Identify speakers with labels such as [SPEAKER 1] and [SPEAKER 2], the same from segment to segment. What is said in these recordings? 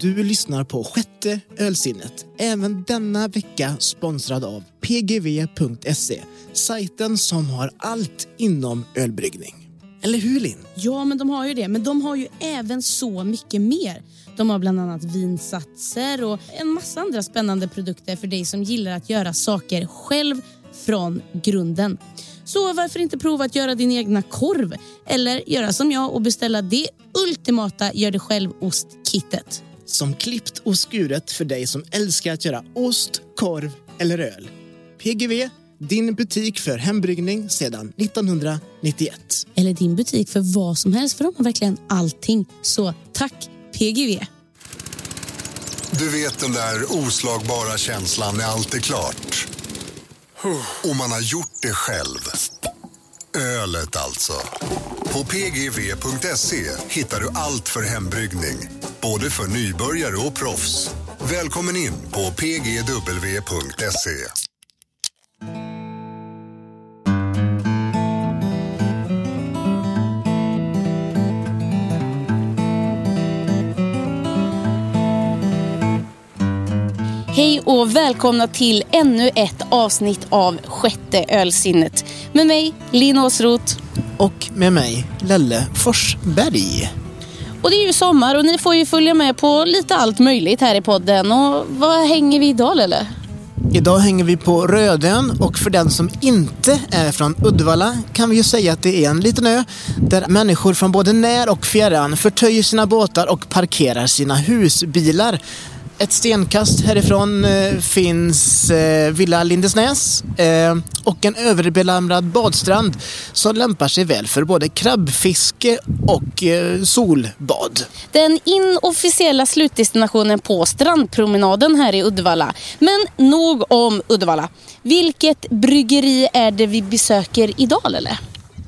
[SPEAKER 1] Du lyssnar på sjätte ölsinnet. Även denna vecka sponsrad av pgv.se. Sajten som har allt inom ölbryggning. Eller hur Linn?
[SPEAKER 2] Ja, men de har ju det. Men de har ju även så mycket mer. De har bland annat vinsatser och en massa andra spännande produkter för dig som gillar att göra saker själv från grunden. Så varför inte prova att göra din egna korv? Eller göra som jag och beställa det ultimata gör det själv-ostkittet.
[SPEAKER 1] Som klippt och skuret för dig som älskar att göra ost, korv eller öl. PGV, din butik för hembryggning sedan 1991.
[SPEAKER 2] Eller din butik för vad som helst, för de har verkligen allting. Så tack PGV!
[SPEAKER 3] Du vet den där oslagbara känslan när allt är klart. Och man har gjort det själv. Ölet alltså. På pgv.se hittar du allt för hembryggning. Både för nybörjare och proffs. Välkommen in på pgw.se.
[SPEAKER 2] Hej och välkomna till ännu ett avsnitt av Sjätte ölsinnet. Med mig, Linn Åsroth.
[SPEAKER 1] Och med mig, Lelle Forsberg.
[SPEAKER 2] Och det är ju sommar och ni får ju följa med på lite allt möjligt här i podden. Och vad hänger vi idag Lelle?
[SPEAKER 1] Idag hänger vi på Rödön och för den som inte är från Uddevalla kan vi ju säga att det är en liten ö där människor från både när och fjärran förtöjer sina båtar och parkerar sina husbilar. Ett stenkast härifrån eh, finns eh, Villa Lindesnäs eh, och en överbelamrad badstrand som lämpar sig väl för både krabbfiske och eh, solbad.
[SPEAKER 2] Den inofficiella slutdestinationen på strandpromenaden här i Uddevalla. Men nog om Uddevalla. Vilket bryggeri är det vi besöker idag eller?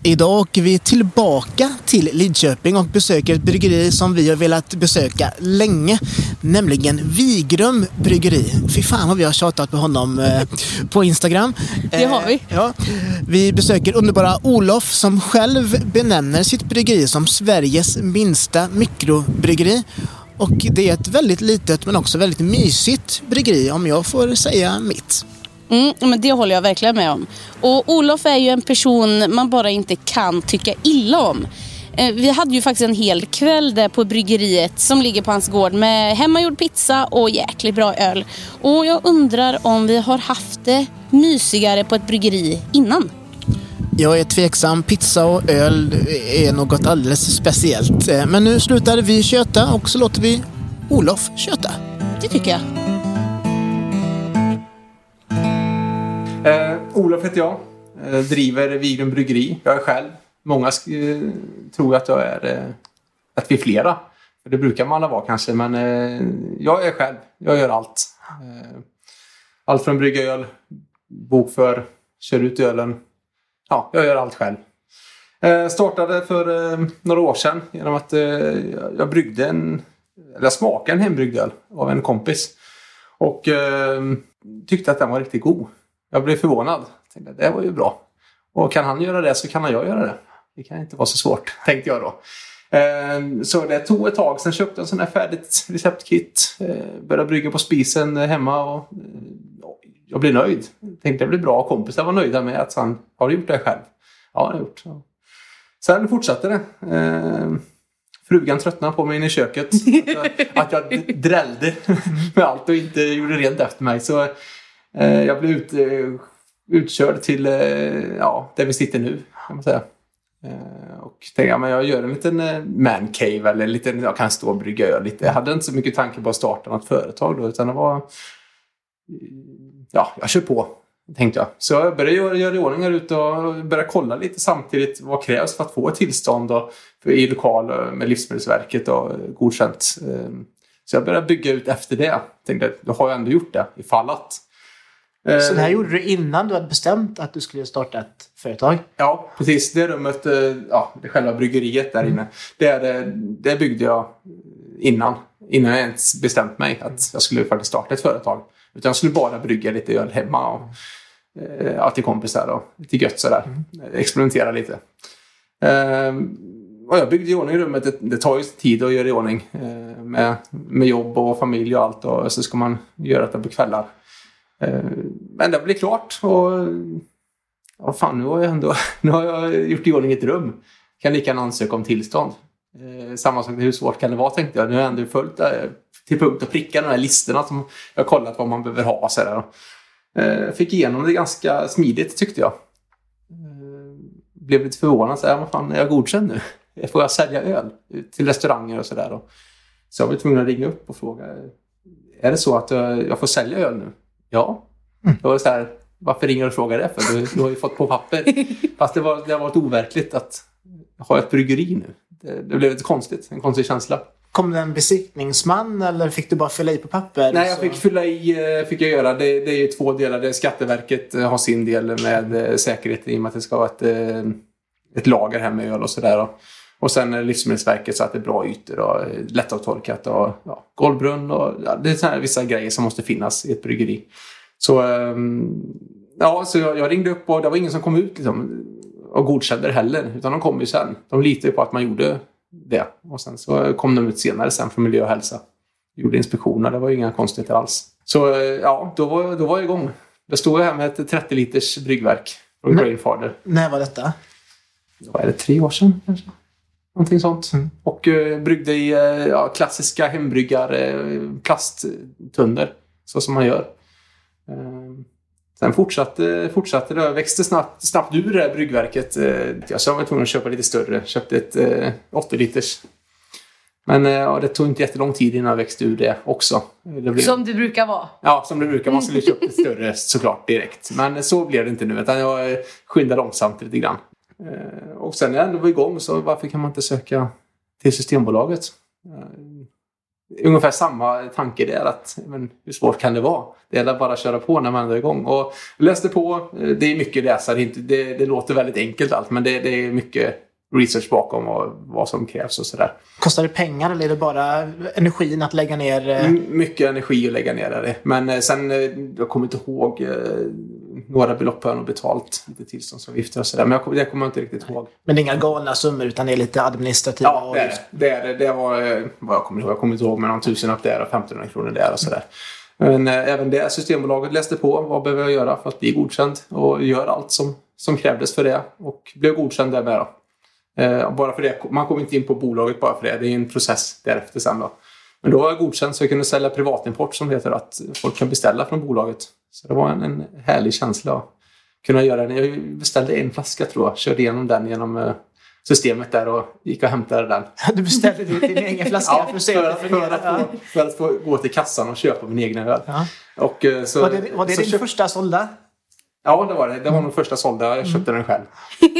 [SPEAKER 1] Idag åker vi tillbaka till Lidköping och besöker ett bryggeri som vi har velat besöka länge. Nämligen Vigrum bryggeri. Fy fan vad vi har tjatat på honom eh, på Instagram.
[SPEAKER 2] Det har vi.
[SPEAKER 1] Eh, ja. Vi besöker underbara Olof som själv benämner sitt bryggeri som Sveriges minsta mikrobryggeri. Och det är ett väldigt litet men också väldigt mysigt bryggeri om jag får säga mitt.
[SPEAKER 2] Mm, men det håller jag verkligen med om. Och Olof är ju en person man bara inte kan tycka illa om. Eh, Vi hade ju faktiskt en hel kväll där på bryggeriet som ligger på hans gård med hemmagjord pizza och jäkligt bra öl. Och jag undrar om vi har haft det mysigare på ett bryggeri innan.
[SPEAKER 1] Jag är tveksam. Pizza och öl är något alldeles speciellt. Eh, Men nu slutar vi köta och så låter vi Olof köta.
[SPEAKER 2] Det tycker jag.
[SPEAKER 4] Eh, Olof heter jag. Eh, driver Vigrun Bryggeri. Jag är själv. Många sk- eh, tror att jag är eh, att vi är flera. Det brukar man alla vara kanske, men eh, jag är själv. Jag gör allt. Eh, allt från brygga öl, bokför, kör ut ölen. Ja, jag gör allt själv. Eh, startade för eh, några år sedan genom att eh, jag bryggde en, eller jag smakade en hembryggd öl av en kompis. Och eh, tyckte att den var riktigt god. Jag blev förvånad. Tänkte, det var ju bra. Och kan han göra det så kan jag göra det. Det kan inte vara så svårt, tänkte jag då. Eh, Så det tog ett tag. Sen köpte jag en sån här färdigt receptkit. Eh, Började brygga på spisen hemma. Och eh, jag blev nöjd. Tänkte det blir bra. Kompisar var nöjda med att han har du gjort det själv. Ja, det har jag gjort. Sen fortsatte det. Eh, Frugan tröttnade på mig inne i köket. Att jag, att jag drällde med allt och inte gjorde rent efter mig. Så Eh, jag blev ut, eh, utkörd till eh, ja, där vi sitter nu. Kan man säga. Eh, och tänkte ja, jag gör en liten eh, man cave eller en liten, jag kan stå och brygga öl lite. Jag hade inte så mycket tanke på att starta något företag då utan det var ja, jag kör på. Tänkte jag. Så jag började göra, göra i ordning här ute och började kolla lite samtidigt vad krävs för att få ett tillstånd då, för, i lokal eh, med Livsmedelsverket och eh, godkänt. Eh, Så jag började bygga ut efter det. Tänkte då har jag ändå gjort det ifall att. Eh,
[SPEAKER 1] Så det här gjorde du innan du hade bestämt att du skulle starta ett företag?
[SPEAKER 4] Ja, precis. Det rummet, eh, ja, det själva bryggeriet där inne. Det, det, byggde jag innan. Innan jag ens bestämt mig att jag skulle faktiskt starta ett företag. Utan jag skulle bara brygga lite öl hemma. Och, eh, ja, till kompisar och lite gött sådär. Experimentera lite. Eh, ja, jag byggde i ordning rummet. Det, det tar ju tid att göra i ordning. Eh, med, med jobb och familj och allt. Och så ska man göra det på kvällar. Eh, Men det blev klart. Och ja, fan, nu har, jag ändå, nu har jag gjort i ordning ett rum. Kan lika gärna ansöka om tillstånd. Eh, samma sak, hur svårt kan det vara tänkte jag. Nu har jag ändå följt eh, till punkt och pricka de här listorna som jag har kollat vad man behöver ha. Så där. Fick igenom det ganska smidigt tyckte jag. Blev lite förvånad. Så här, vad fan, är jag godkänd nu? Får jag sälja öl till restauranger och sådär? Så jag var tvungen att ringa upp och fråga. Är det så att jag får sälja öl nu? Ja. Mm. Då var det så här, varför ringer du och frågar det för? Du, du har ju fått på papper. Fast det, var, det har varit overkligt att ha ett bryggeri nu. Det, det blev lite konstigt. En konstig känsla.
[SPEAKER 1] Kom det en besiktningsman eller fick du bara fylla i på papper?
[SPEAKER 4] Nej, jag fick fylla i. Eh, fick jag göra. Det, det är ju två delar. Det Skatteverket eh, har sin del med eh, säkerhet i och med att det ska vara ett, ett lager här med öl och sådär. Och sen Livsmedelsverket så att det är bra ytor och lättavtorkat och ja, golvbrunn och ja, det är så här vissa grejer som måste finnas i ett bryggeri. Så, ehm, ja, så jag, jag ringde upp och det var ingen som kom ut liksom, och godkände det heller. Utan de kom ju sen. De litade på att man gjorde det. Och sen så kom de ut senare sen från miljö och hälsa. Gjorde inspektioner. Det var ju inga konstigheter alls. Så eh, ja, då var, då var jag igång. Då stod jag här med ett 30 liters bryggverk från Grainfather.
[SPEAKER 1] När var detta?
[SPEAKER 4] Vad är det? Tre år sedan kanske? Någonting sånt. Mm. Och uh, bryggde i uh, ja, klassiska hembryggar uh, plasttunnor. Så som man gör. Uh, Sen fortsatte, fortsatte det. växte snabbt, snabbt ur det här bryggverket. Eh, jag var tvungen att köpa lite större. Köpte ett eh, 80 liters. Men eh, ja, det tog inte jättelång tid innan jag växte ur det också. Det
[SPEAKER 2] blev... Som det brukar vara?
[SPEAKER 4] Ja, som det brukar. Man skulle köpt ett större såklart direkt. Men så blev det inte nu. Utan jag skyndade långsamt lite grann. Eh, och sen när jag ändå var igång så varför kan man inte söka till Systembolaget? Eh, ungefär samma tanke där. Att, men, hur svårt kan det vara? Det gäller bara att köra på när man är igång. Och läste på. Eh, det är mycket läsa. Det, det, det låter väldigt enkelt allt men det, det, är mycket research bakom och vad som krävs och sådär.
[SPEAKER 1] Kostar det pengar eller är det bara energin att lägga ner?
[SPEAKER 4] Eh? Mycket energi att lägga ner det. Men eh, sen, eh, jag kommer inte ihåg några belopp har jag nog betalt. Lite tillståndsavgifter och sådär. Men jag, det kommer jag inte riktigt ihåg.
[SPEAKER 1] Men det är inga galna summor utan det är lite administrativa
[SPEAKER 4] Ja, det är det. Är det. var vad jag kommer ihåg. Jag kommer inte ihåg med någon tusenlapp där och 1500 kronor där och sådär. Men även det Systembolaget läste på. Vad behöver jag göra för att bli godkänd? Och gör allt som, som krävdes för det. Och blev godkänd där med då. Eh, bara för det. Man kommer inte in på bolaget bara för det. Det är en process därefter sen då. Men då var jag godkänd så jag kunde sälja privatimport som det heter. Att folk kan beställa från bolaget. Så det var en, en härlig känsla att kunna göra det. Jag beställde en flaska tror jag. Körde igenom den genom eh, systemet där och gick och hämtade den.
[SPEAKER 1] Du beställde din egen flaska
[SPEAKER 4] ja, för, att, för, för, att få, för att få gå till kassan och köpa min egen öl. Ja. Och, eh, så,
[SPEAKER 1] var det, var det din köpt... första sålda?
[SPEAKER 4] Ja, det var det. Det var nog första sålda. Jag köpte den själv.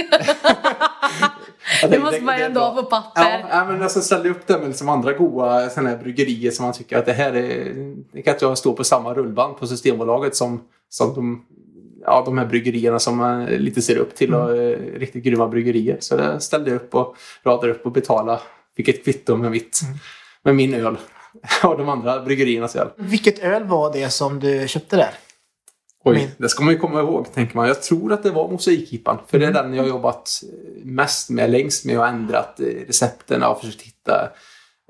[SPEAKER 2] det måste man ju ändå ha på papper.
[SPEAKER 4] Ja, men alltså ställde upp det med liksom andra goa såna här bryggerier som man tycker att det här är... Det kan jag stå på samma rullband på Systembolaget som, som de, ja, de här bryggerierna som man lite ser upp till och mm. riktigt grymma bryggerier. Så det ställde jag upp och radade upp och betalade. Fick ett kvitto med, mitt, mm. med min öl och de andra bryggeriernas öl.
[SPEAKER 1] Vilket öl var det som du köpte där?
[SPEAKER 4] Oj, Min. det ska man ju komma ihåg, tänker man. Jag tror att det var mosaikhipan. För det är mm. den jag har jobbat mest med, längst med och ändrat recepten och försökt hitta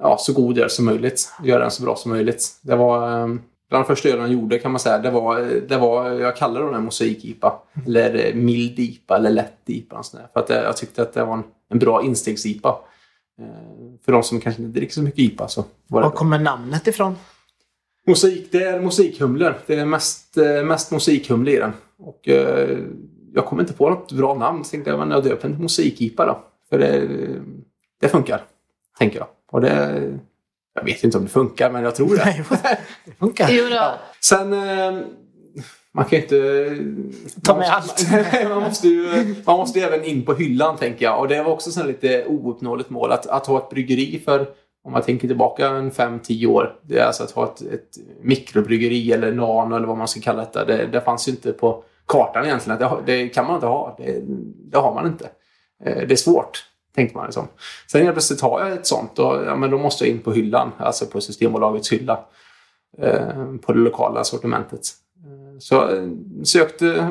[SPEAKER 4] ja, så god öl som möjligt. Göra den så bra som möjligt. Det var ehm, bland de första ölen jag gjorde kan man säga. Det var, det var jag kallar den mosaikhipa. Mm. Eller mild IPA eller lätt IPA. För att jag tyckte att det var en, en bra instegsipa. För de som kanske inte dricker så mycket IPA så
[SPEAKER 1] var Var kommer namnet ifrån?
[SPEAKER 4] Musik, det är musikhumlor. Det är mest, eh, mest musikhumle i den. Och, eh, jag kommer inte på något bra namn. Så tänkte jag, men jag döper den till musikhipa då. För det, det funkar. Tänker jag. Och det, jag vet inte om det funkar, men jag tror det.
[SPEAKER 1] det funkar.
[SPEAKER 2] Jo då. Ja.
[SPEAKER 4] Sen... Eh, man kan ju inte...
[SPEAKER 1] Ta med allt.
[SPEAKER 4] man, måste ju, man måste ju även in på hyllan, tänker jag. Och det var också så lite ouppnåeligt mål. Att, att ha ett bryggeri för om man tänker tillbaka en 5-10 år. Det är alltså att ha ett, ett mikrobryggeri eller nano eller vad man ska kalla det. Det, det fanns ju inte på kartan egentligen. Det, det kan man inte ha. Det, det, har man inte. Eh, det är svårt, tänkte man. Liksom. Sen helt plötsligt har jag ett sånt och ja, men då måste jag in på hyllan. Alltså på Systembolagets hylla. Eh, på det lokala sortimentet. Så jag sökte, eh,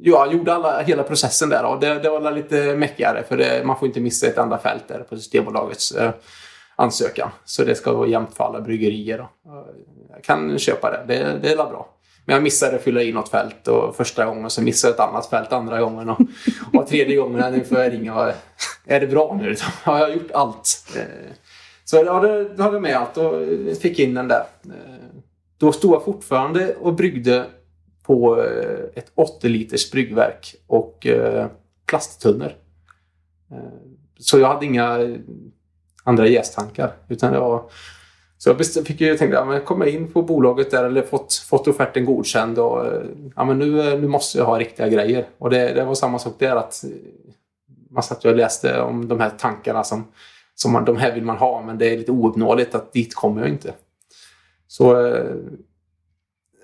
[SPEAKER 4] ja, gjorde alla, hela processen där. Och det, det var lite mäckigare för det, man får inte missa ett enda fält där på Systembolagets eh, ansökan. Så det ska vara jämnt för alla bryggerier. Då. Jag kan köpa det, det, det är bra. Men jag missade att fylla i något fält och första gången så missade jag ett annat fält andra gången. Och, och tredje gången nu får jag ringa är det bra nu? Har jag gjort allt. Så jag hade, hade med allt och fick in den där. Då stod jag fortfarande och bryggde på eh, ett 80 liters bryggverk och eh, plasttunnor. Eh, så jag hade inga andra jästankar. Utan det var så jag fick ju tänka, ja, komma in på bolaget där eller fått, fått offerten godkänd och ja, men nu, eh, nu måste jag ha riktiga grejer. Och det, det var samma sak där att eh, man satt och läste om de här tankarna som, som man, de här vill man ha men det är lite ouppnåeligt att dit kommer jag inte. Så eh,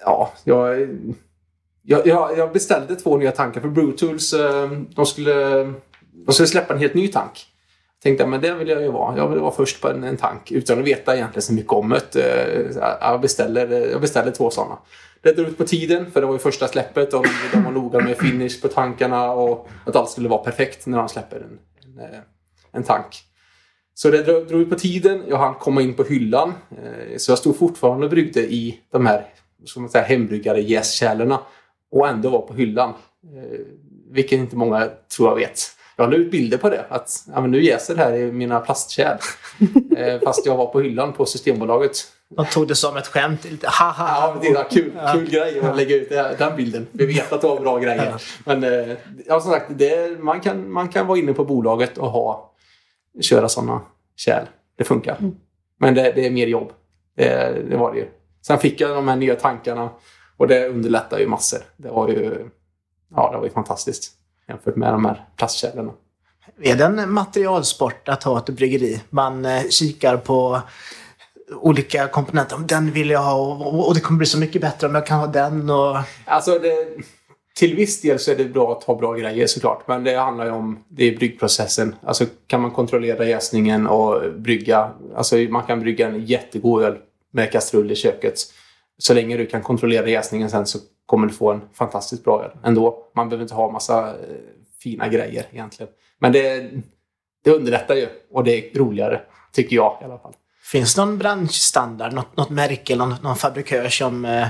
[SPEAKER 4] ja, jag, jag, jag beställde två nya tankar för Brutools. De skulle, de skulle släppa en helt ny tank tänkte jag, men det vill jag ju vara. Jag vill vara först på en, en tank utan att veta egentligen så mycket om det. Eh, jag beställer, eh, jag beställer två sådana. Det drog ut på tiden för det var ju första släppet och de var noga med finish på tankarna och att allt skulle vara perfekt när de släpper en, en, eh, en tank. Så det drog ut på tiden. Jag hann komma in på hyllan. Så jag stod fortfarande och bryggde i de här som man säger, hembryggare jäskärlorna och ändå var på hyllan. Vilket inte många tror jag vet. Jag la ut bilder på det. Att ja, men nu jäser det här i mina plastkärl. eh, fast jag var på hyllan på Systembolaget.
[SPEAKER 1] De tog det som ett skämt. Lite haha.
[SPEAKER 4] Ja, det är kul, kul grej att lägga ut den bilden. Vi vet att det var bra grejer. Men eh, ja, som sagt, det, man, kan, man kan vara inne på bolaget och ha, köra sådana kärl. Det funkar. Mm. Men det, det, är mer jobb. Det, det var det ju. Sen fick jag de här nya tankarna och det underlättar ju massor. Det var ju, ja, det var ju fantastiskt jämfört med de här plastkällorna.
[SPEAKER 1] Är det en materialsport att ha ett bryggeri? Man eh, kikar på olika komponenter. Den vill jag ha och, det kommer bli så mycket bättre om jag kan ha den. Och...
[SPEAKER 4] Alltså det, till viss del så är det bra att ha bra grejer såklart. Men det handlar ju om det är bryggprocessen. Alltså kan man kontrollera jäsningen och brygga. Alltså man kan brygga en jättegod öl med kastrull i köket. Så länge du kan kontrollera jäsningen sen så kommer du få en fantastiskt bra öl ändå. Man behöver inte ha massa eh, fina grejer egentligen. Men det, det underlättar ju och det är roligare, tycker jag i alla fall.
[SPEAKER 1] Finns det någon branschstandard, något, något märke eller någon, någon fabrikör som eh,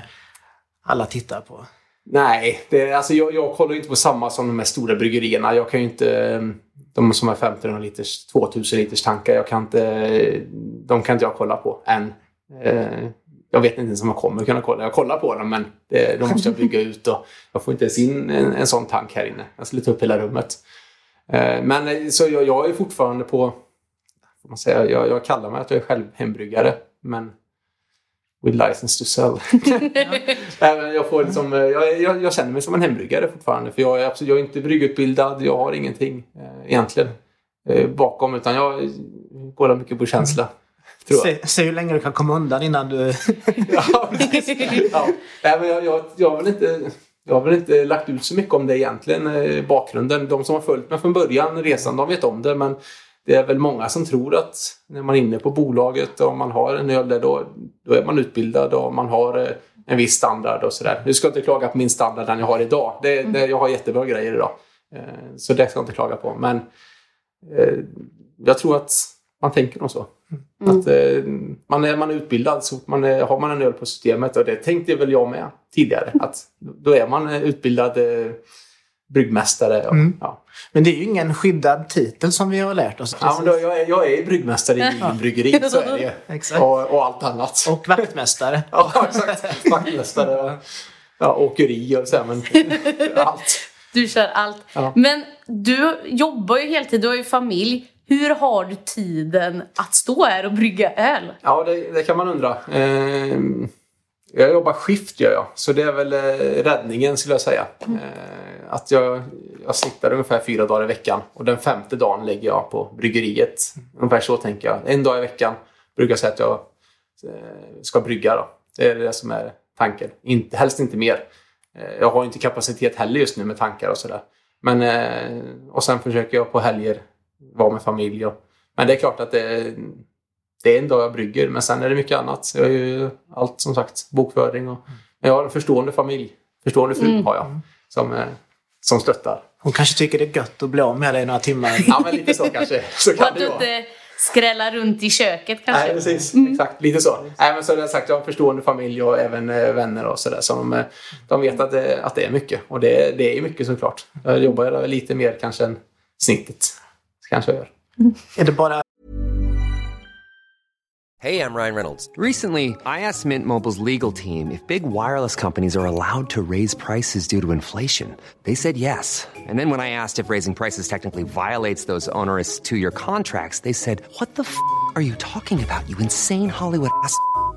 [SPEAKER 1] alla tittar på?
[SPEAKER 4] Nej, det, alltså jag, jag kollar inte på samma som de här stora bryggerierna. Jag kan ju inte... Eh, de som har 1500 liters, 2000 liters tankar, jag kan inte, de kan inte jag kolla på än. Eh, jag vet inte ens om jag kommer kunna kolla. Jag kollar på dem men det, då måste jag bygga ut och jag får inte ens in en, en sån tank här inne. Jag skulle ta upp hela rummet. Eh, men eh, så jag, jag, är fortfarande på... Får man säga, jag, jag kallar mig att jag är själv hembryggare men with license to sell. jag, får liksom, eh, jag, jag, jag, känner mig som en hembryggare fortfarande för jag är, absolut, jag är inte bryggutbildad. Jag har ingenting eh, egentligen eh, bakom utan jag går mycket på känsla.
[SPEAKER 1] Se, se hur länge du kan komma undan innan du...
[SPEAKER 4] ja, ja. Nej, men jag, jag, jag, har väl inte, jag har väl inte lagt ut så mycket om det egentligen, eh, bakgrunden. De som har följt mig från början, resan, de vet om det. Men det är väl många som tror att när man är inne på bolaget och man har en öl där, då, då är man utbildad och man har eh, en viss standard och sådär. Nu ska jag inte klaga på min standard den jag har idag. Det, det, jag har jättebra grejer idag. Eh, så det ska jag inte klaga på. Men jag tror att man tänker nog så. Mm. Att, eh, man är man utbildad så man är, har man en öl på systemet och det tänkte väl jag med tidigare. Att då är man utbildad eh, bryggmästare. Och, mm. ja.
[SPEAKER 1] Men det är ju ingen skyddad titel som vi har lärt oss.
[SPEAKER 4] Ja, men då, jag, är, jag är bryggmästare i ja. bryggeri, så är det Exakt. Och, och, allt annat.
[SPEAKER 1] Och vaktmästare.
[SPEAKER 4] ja, exakt. Vaktmästare. Ja, åkeri och så, men allt.
[SPEAKER 2] Du kör allt. Ja. Men du jobbar ju heltid, du har ju familj. Hur har du tiden att stå här och brygga öl?
[SPEAKER 4] Ja, det, det kan man undra. Eh, jag jobbar skift gör jag, så det är väl eh, räddningen skulle jag säga. Mm. Eh, att jag, jag sitter ungefär fyra dagar i veckan och den femte dagen lägger jag på bryggeriet. Ungefär så tänker jag. En dag i veckan brukar jag säga att jag eh, ska brygga. Då. Det är det som är tanken. Inte, helst inte mer. Eh, jag har inte kapacitet heller just nu med tankar och sådär. Men, eh, och sen försöker jag på helger vara med familj. Och, men det är klart att det, det är en dag jag brygger, men sen är det mycket annat. Jag har ju allt som sagt, bokföring och men jag har en förstående familj. förstående fru har jag. Som, eh, som stöttar.
[SPEAKER 1] Hon kanske tycker det är gött att bli av med dig några timmar.
[SPEAKER 4] Ja, men lite så kanske. Så kan
[SPEAKER 2] att du inte skrälla runt i köket kanske.
[SPEAKER 4] Nej, precis. Exakt, lite så. Nej, men har jag sagt, jag har en förstående familj och även eh, vänner och sådär. Så de, eh, de vet att det, att det är mycket. Och det, det är mycket såklart. Jag jobbar lite mer kanske än snittet. Kanske jag gör.
[SPEAKER 1] Är det bara
[SPEAKER 5] Hey, I'm Ryan Reynolds. Recently, I asked Mint Mobile's legal team if big wireless companies are allowed to raise prices due to inflation. They said yes. And then when I asked if raising prices technically violates those onerous two year contracts, they said, What the f are you talking about, you insane Hollywood ass?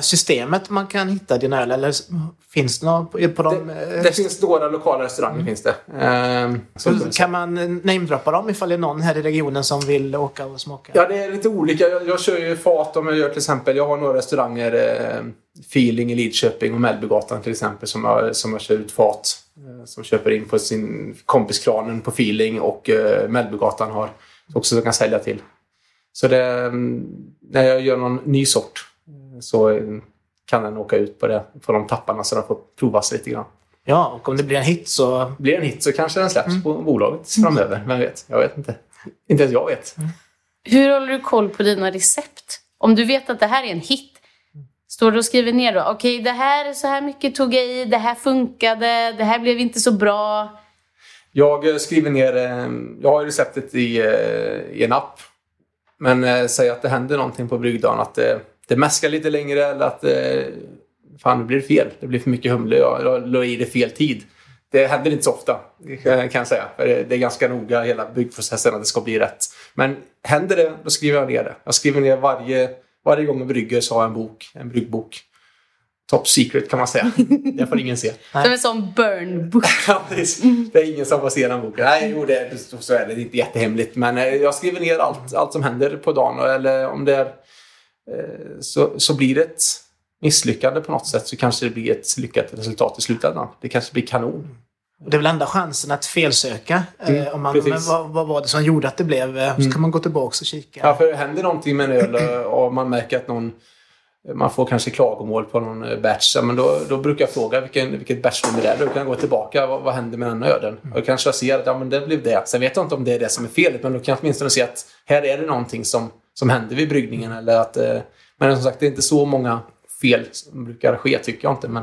[SPEAKER 1] systemet man kan hitta din öl? Eller finns det något på, på de...
[SPEAKER 4] Det, det finns några lokala restauranger. Finns det. Ehm, så,
[SPEAKER 1] Så kan man namedroppa dem ifall det är någon här i regionen som vill åka och smaka?
[SPEAKER 4] Ja, det är lite olika. Jag, jag kör ju fat om jag gör till exempel. Jag har några restauranger, eh, Feeling i Lidköping och Mellbygatan till exempel, som jag, som jag kör ut fat. Eh, som köper in på sin kompiskranen på Feeling och eh, Mellbygatan har också som kan sälja till. Så det, mm, när jag gör någon ny sort eh, så kan den åka ut på, det, på de tapparna så den får provas lite grann.
[SPEAKER 1] Ja, och om det blir en hit så...
[SPEAKER 4] Blir det en hit så kanske den släpps på bolaget framöver. Vem vet? Jag vet inte. Inte ens jag vet.
[SPEAKER 2] Hur håller du koll på dina recept? Om du vet att det här är en hit, står du och skriver ner då? Okej, det här, så här mycket tog jag i, det här funkade, det här blev inte så bra.
[SPEAKER 4] Jag eh, skriver ner, eh, jag har ju receptet i, eh, i en app. Men säg att det händer någonting på bryggdagen, att det, det mäskar lite längre eller att eh, fan, nu blir det fel. Det blir för mycket humle. Jag, jag la i det fel tid. Det händer inte så ofta, kan kan jag säga. Det är ganska noga hela byggprocessen att det ska bli rätt. Men händer det, då skriver jag ner det. Jag skriver ner varje, varje gång jag brygger så har jag en bok, en bryggbok. Top secret kan man säga. Det får ingen se.
[SPEAKER 2] Som en sån burn book.
[SPEAKER 4] Det är ingen som får se den boken. Nej, jo, det är, så är det. Det är inte jättehemligt. Men eh, jag skriver ner allt, allt som händer på dagen. Eller om det är, eh, så, så blir det ett misslyckande på något sätt så kanske det blir ett lyckat resultat i slutändan. Det kanske blir kanon.
[SPEAKER 1] Och det är väl enda chansen att felsöka.
[SPEAKER 4] Mm,
[SPEAKER 1] eh, om man,
[SPEAKER 4] precis.
[SPEAKER 1] men vad, vad var det som gjorde att det blev? eh, Så kan man gå tillbaka och kika.
[SPEAKER 4] Ja, för händer någonting med en öl eh, och man märker att någon man får kanske klagomål på någon eh, batch. Men då, då brukar jag fråga vilken, vilket batchnummer det är. Då kan jag gå tillbaka. Vad, vad hände med den ölen? Och då kanske jag ser att ja, men det blev det. Sen vet jag inte om det är det som är felet. Men då kan jag åtminstone se att här är det någonting som, som händer vid bryggningen. Eller att, eh, men som sagt, det är inte så många fel som brukar ske, tycker jag inte. Men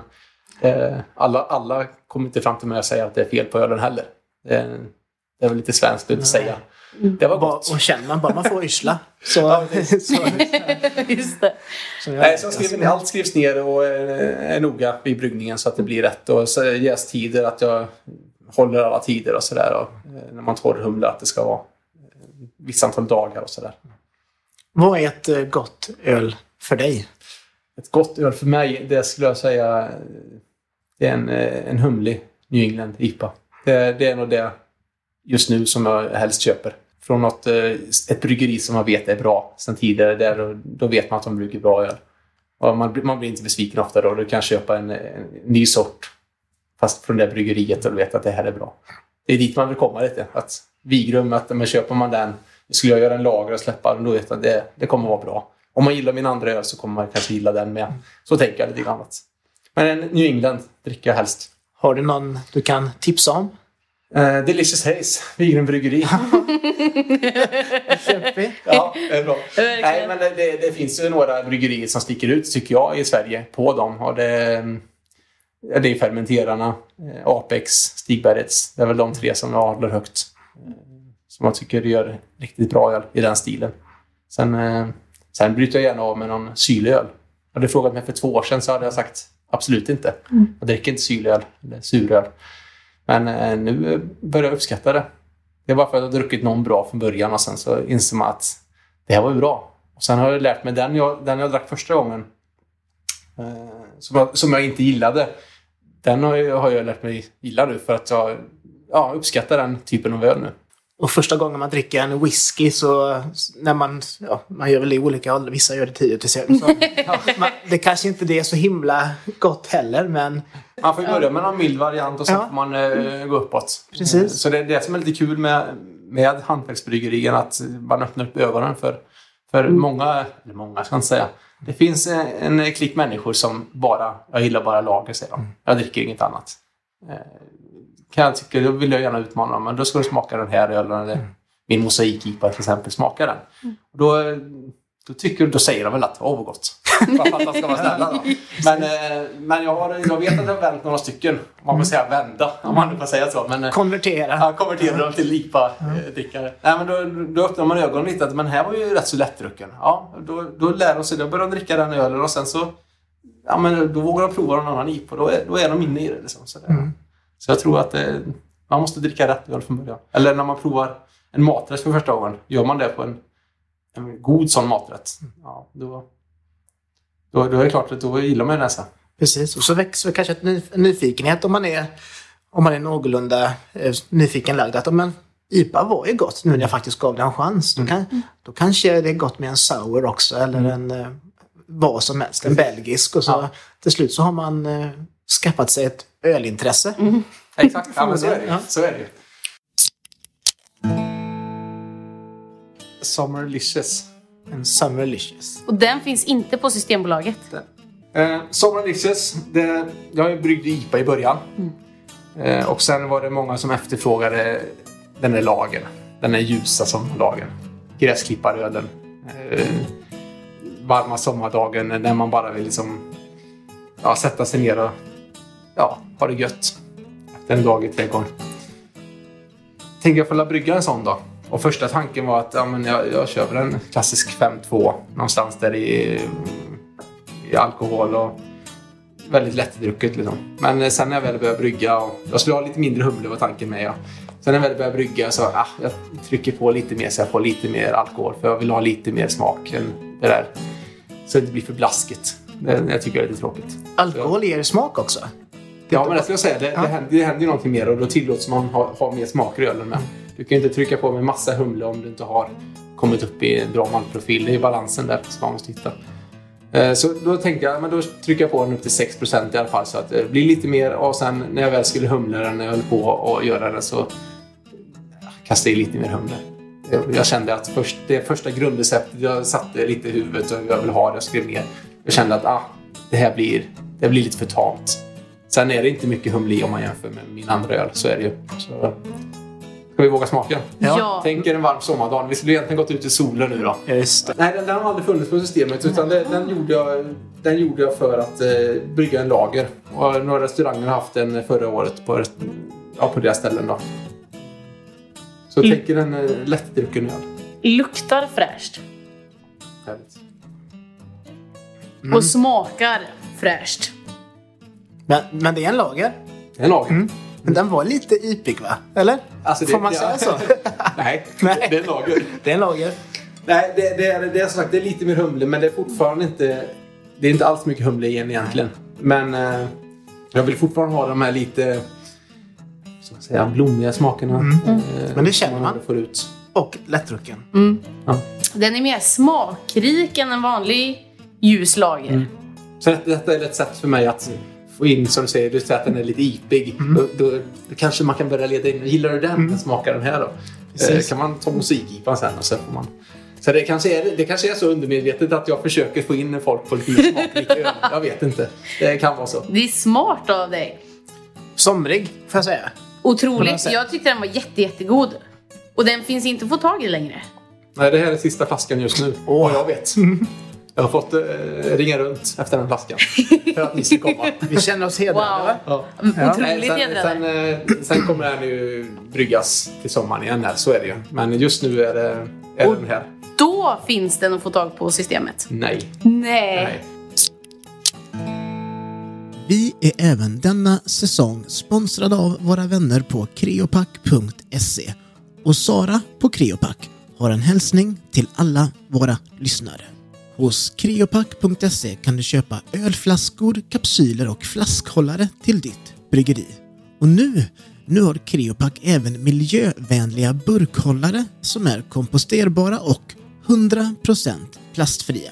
[SPEAKER 4] eh, alla, alla kommer inte fram till mig och säger att det är fel på ölen heller. Det är, det är väl lite svenskt att säga. Det var gott.
[SPEAKER 1] och känner man bara man får yrsla. Så, så,
[SPEAKER 2] Just det.
[SPEAKER 1] så jag,
[SPEAKER 4] Nej, så skriver, allt skrivs ner och eh, är noga vid bryggningen så att det blir rätt. Och så ges tider, att jag håller alla tider och sådär. Och eh, När man torrhumlar att det ska vara eh, vissa antal dagar och sådär.
[SPEAKER 1] Vad är ett eh, gott öl för dig?
[SPEAKER 4] Ett gott öl för mig, det skulle jag säga, det är en, eh, en humlig New England IPA. Det, det är nog det just nu som jag helst köper. Från något, eh, ett bryggeri som man vet är bra sedan tidigare. Där, då, vet man att de brygger bra öl. Och man, blir- man blir inte besviken ofta då. Du kan köpa en, en ny sort fast från det bryggeriet och du vet att det här är bra. Det är dit man vill komma lite. Att Vigrum, att men köper man den, skulle jag göra en lager och släppa den, då vet jag att det, det kommer vara bra. Om man gillar min andra öl så kommer man kanske gilla den med. Så tänker jag lite grann. Men en New England dricker jag helst.
[SPEAKER 1] Har du någon du kan tipsa om?
[SPEAKER 4] Eh, Delicious Haze, Vigrum Bryggeri. ja, det är bra. Nej, men det, det, finns ju några bryggerier som sticker ut, tycker jag, i Sverige på dem. Och det, det är Fermenterarna, eh, Apex, Stigbergets. Det är väl de tre som jag håller högt. Som jag tycker gör riktigt bra öl i den stilen. Sen, eh, sen bryter jag gärna av med någon sylöl. Hade du frågat mig för två år sedan så hade jag sagt absolut inte. Jag dricker inte sylöl eller suröl. Men eh, nu börjar jag uppskatta det. Det är bara för att jag har druckit någon bra från början och sen så inser man att det här var ju bra. Och sen har jag lärt mig den jag, den jag drack första gången eh, som, jag, som jag inte gillade. Den har jag, har jag lärt mig gilla nu för att jag ja, uppskattar den typen av öl nu.
[SPEAKER 1] Och första gången man dricker en whisky så, när man, ja, man gör väl i olika åldrar, vissa gör det 10 till 6. Så, ja, man, det kanske inte det är så himla gott heller men
[SPEAKER 4] Man får ju börja med någon mild variant och sen
[SPEAKER 1] Ja.
[SPEAKER 4] får man eh, gå uppåt.
[SPEAKER 1] Precis.
[SPEAKER 4] Eh, Så det är det som är lite kul med, med hantverksbryggerien, att man öppnar upp ögonen för, för
[SPEAKER 1] Mm.
[SPEAKER 4] många, eller många ska jag inte säga. Det finns eh, en klick människor som bara, jag gillar bara lager säger de. Jag dricker inget annat. Eh, Kan jag tycka, då vill jag gärna utmana dem, men då ska du smaka den här ölen eller min mosaik-IPA till exempel, smaka den. Och då, eh, då, tycker, då säger de väl att åh vad gott. Bara för att de ska vara snälla då. Men, eh, men jag, har, jag vet att jag har vänt några stycken. Man får säga vända, om man nu får säga så. Men, eh,
[SPEAKER 1] konvertera.
[SPEAKER 4] Ja, konverterar dem till IPA-drickare. Nej, men då, då öppnar man ögonen lite. Att, men här var ju rätt så lättdrucken. Ja, då, då lär de sig. Då börjar de dricka den ölen och sen så... Ja, men då vågar de prova någon annan IPA. Då är, då är de inne i det. Liksom. Så, det, så jag tror att eh, man måste dricka rätt öl från början. Eller när man provar en maträtt för första gången. Gör man det på en, en god sån maträtt. Ja, då, då, då är det klart att då gillar man den sen.
[SPEAKER 1] Precis, och så växer kanske ett ny, en nyfikenhet om man är, om man är någorlunda eh, nyfiken lagd. Att men, IPA var ju gott nu när jag faktiskt gav det en chans. Då, kan, då kanske det är gott med en sour också eller en eh, vad som helst, en belgisk. Och så
[SPEAKER 4] Ja.
[SPEAKER 1] till slut så har man eh, skaffat sig ett ölintresse.
[SPEAKER 4] Exakt, ja, men så är det ju.
[SPEAKER 1] Ja.
[SPEAKER 4] Så är det ju. Summerlicious.
[SPEAKER 1] En Summerlicious.
[SPEAKER 2] Och den finns inte på Systembolaget.
[SPEAKER 4] Eh, Summerlicious, det, jag bryggde IPA i början. Eh, och sen var det många som efterfrågade den där lagen. Den där ljusa som lagen. Gräsklipparölen. Eh, varma sommardagen när man bara vill liksom ja, sätta sig ner och ja, ha det gött. Efter en dag i trädgården. Tänkte jag få la brygga en sån då. Och första tanken var att ja, men jag, jag kör väl en klassisk 5-2 någonstans där i, i alkohol och väldigt lättdrucket. Liksom. Men eh, sen när jag väl började brygga och jag skulle ha lite mindre humle var tanken med. Ja. Sen när jag väl började brygga så ah, jag trycker på lite mer så jag får lite mer alkohol för jag vill ha lite mer smak än det där. Så det inte blir för blaskigt. Det, jag tycker det är lite tråkigt.
[SPEAKER 1] Alkohol ger smak också.
[SPEAKER 4] Ja, men det skulle jag säga. Det, det, händer, det händer ju någonting mer och då tillåts man ha, ha mer smak i ölen med. Du kan ju inte trycka på med massa humle om du inte har kommit upp i en bra maltprofil. Det är balansen där som man måste hitta. Eh, Så då tänkte jag, men då trycker jag på den upp till 6% i alla fall så att det blir lite mer och sen när jag väl skulle humla den när jag höll på att göra den så kastade jag lite mer humle. Jag- kände att först, det första grundreceptet jag satte lite i huvudet och hur jag vill ha det och skrev ner. Jag kände att ah, det här blir, det blir lite för tamt. Sen är det inte mycket humle om man jämför med min andra öl. Så är det ju. Så, ska vi våga smaka?
[SPEAKER 2] Ja.
[SPEAKER 4] Tänk er en varm sommardag. Vi skulle egentligen gått ut i solen nu då.
[SPEAKER 1] Just det.
[SPEAKER 4] Nej, den, den har aldrig funnits på systemet. Utan den, den, gjorde jag, den gjorde jag för att eh, brygga en lager. Och några restauranger har haft den förra året på, ja, på deras ställen. Då. Så
[SPEAKER 2] Mm.
[SPEAKER 4] tänk er en eh, lättdrucken öl.
[SPEAKER 2] Luktar fräscht.
[SPEAKER 4] Härligt.
[SPEAKER 2] Och smakar fräscht.
[SPEAKER 1] Men, men det är en lager.
[SPEAKER 4] Det är en lager.
[SPEAKER 1] Men den var lite ypig va? Eller?
[SPEAKER 4] Alltså, det-
[SPEAKER 1] Får man
[SPEAKER 4] det-
[SPEAKER 1] säga så?
[SPEAKER 4] Nej,
[SPEAKER 1] Nej.
[SPEAKER 4] det är en lager.
[SPEAKER 1] Det är en lager.
[SPEAKER 4] Nej, det, det, är, det är som sagt det är lite mer humle men det är fortfarande inte... Det är inte alls mycket humle igen egentligen. Men eh, jag vill fortfarande ha de här lite ska säga, blommiga smakerna. Eh,
[SPEAKER 1] Men det känner man.
[SPEAKER 4] får ut.
[SPEAKER 1] Och lättdrucken.
[SPEAKER 2] Den är mer smakrik än en vanlig ljus lager.
[SPEAKER 4] Så detta, detta är ett sätt för mig att få in, som du säger, du säger att den är lite ipig. Då, då, då kanske man kan börja leda in, gillar du den? Mm. Smaka den här då. Eh,
[SPEAKER 1] Precis.
[SPEAKER 4] kan man ta musikipan sen och så får man... Så det kanske, är, det kanske är så undermedvetet att jag försöker få in folk på lite smakrik öl. Jag vet inte. Det kan vara så.
[SPEAKER 2] Det är smart av dig.
[SPEAKER 1] Somrig, får jag säga.
[SPEAKER 2] Otroligt.
[SPEAKER 1] sätt.
[SPEAKER 2] Jag tyckte den var jätte, jättegod. Och den finns inte att få tag i längre.
[SPEAKER 4] Nej, det här är sista flaskan just nu.
[SPEAKER 1] Åh.
[SPEAKER 4] Vad jag vet. Jag har fått eh, ringa runt efter den flaskan. För att ni ska komma.
[SPEAKER 1] Vi känner oss hedrade.
[SPEAKER 2] Wow.
[SPEAKER 4] Ja.
[SPEAKER 2] Otroligt
[SPEAKER 4] Nej, sen,
[SPEAKER 2] hedrade.
[SPEAKER 4] sen, eh, sen kommer den ju bryggas till sommaren igen här, så är det ju. Men just nu är, det, är den här.
[SPEAKER 2] Då finns den att få tag på systemet.
[SPEAKER 4] Nej.
[SPEAKER 2] Nej.
[SPEAKER 4] Nej.
[SPEAKER 1] Vi är även denna säsong sponsrade av våra vänner på creopack.se. Och Sara på Creopack har en hälsning till alla våra lyssnare. Hos kreopack.se kan du köpa ölflaskor, kapsyler och flaskhållare till ditt bryggeri. Och nu Nu har Kreopack även miljövänliga burkhållare som är komposterbara och 100% plastfria.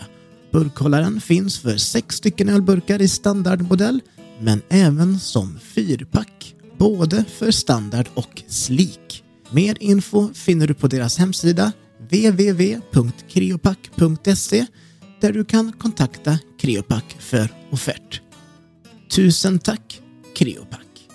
[SPEAKER 1] Burkhållaren finns för sex stycken ölburkar i standardmodell men även som fyrpack, både för standard och slik. Mer info finner du på deras hemsida www.kreopack.se där du kan kontakta Creopack för offert. Tusen tack Creopack!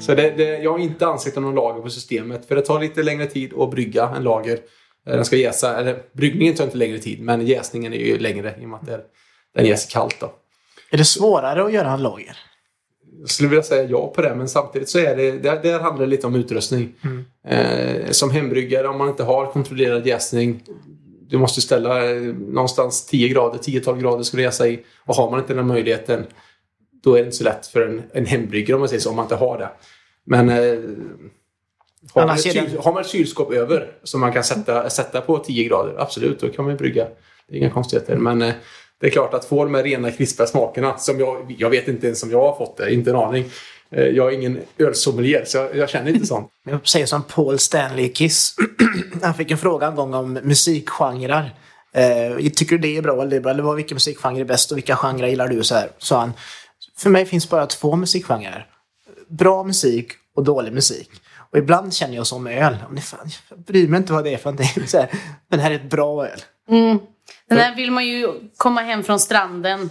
[SPEAKER 4] Så det, det, jag har inte ansökt om någon lager på systemet. För det tar lite längre tid att brygga en lager. Eh, Den ska jäsa, eller bryggningen tar inte längre tid, men jäsningen är ju längre i och med att det, den jäser kallt. Då.
[SPEAKER 1] Är det svårare att göra en lager?
[SPEAKER 4] Jag skulle vilja säga ja på det, men samtidigt så är det, det, det handlar lite om utrustning. Eh, som hembryggare, om man inte har kontrollerad jäsning, du måste ställa eh, någonstans 10 grader, 10-12 grader ska du jäsa i. Och har man inte den möjligheten, då är det inte så lätt för en, en hembryggare om man säger så, om man inte har det. Men eh, har, man kyl, har man ett kylskåp över som man kan sätta, sätta på 10 grader, absolut, då kan man brygga. Det är inga konstigheter. Men eh, det är klart att få de här rena krispiga smakerna, som jag, jag vet inte ens om jag har fått det, inte en aning. Eh, jag är ingen ölsommelier, så jag, jag känner inte sånt.
[SPEAKER 1] Jag säger som Paul Stanley i Kiss. Han fick en fråga en gång om musikgenrer. Eh, tycker du det är bra eller det är bra? Eller vad, vilken musikgenre är bäst och vilka genrer gillar du? Så här, sa han. För mig finns bara två musikgenrer. Bra musik och dålig musik. Och ibland känner jag som öl. Om det fan, jag bryr mig inte vad det är för någonting. Så här, men det här är ett bra öl.
[SPEAKER 2] Den där vill man ju komma hem från stranden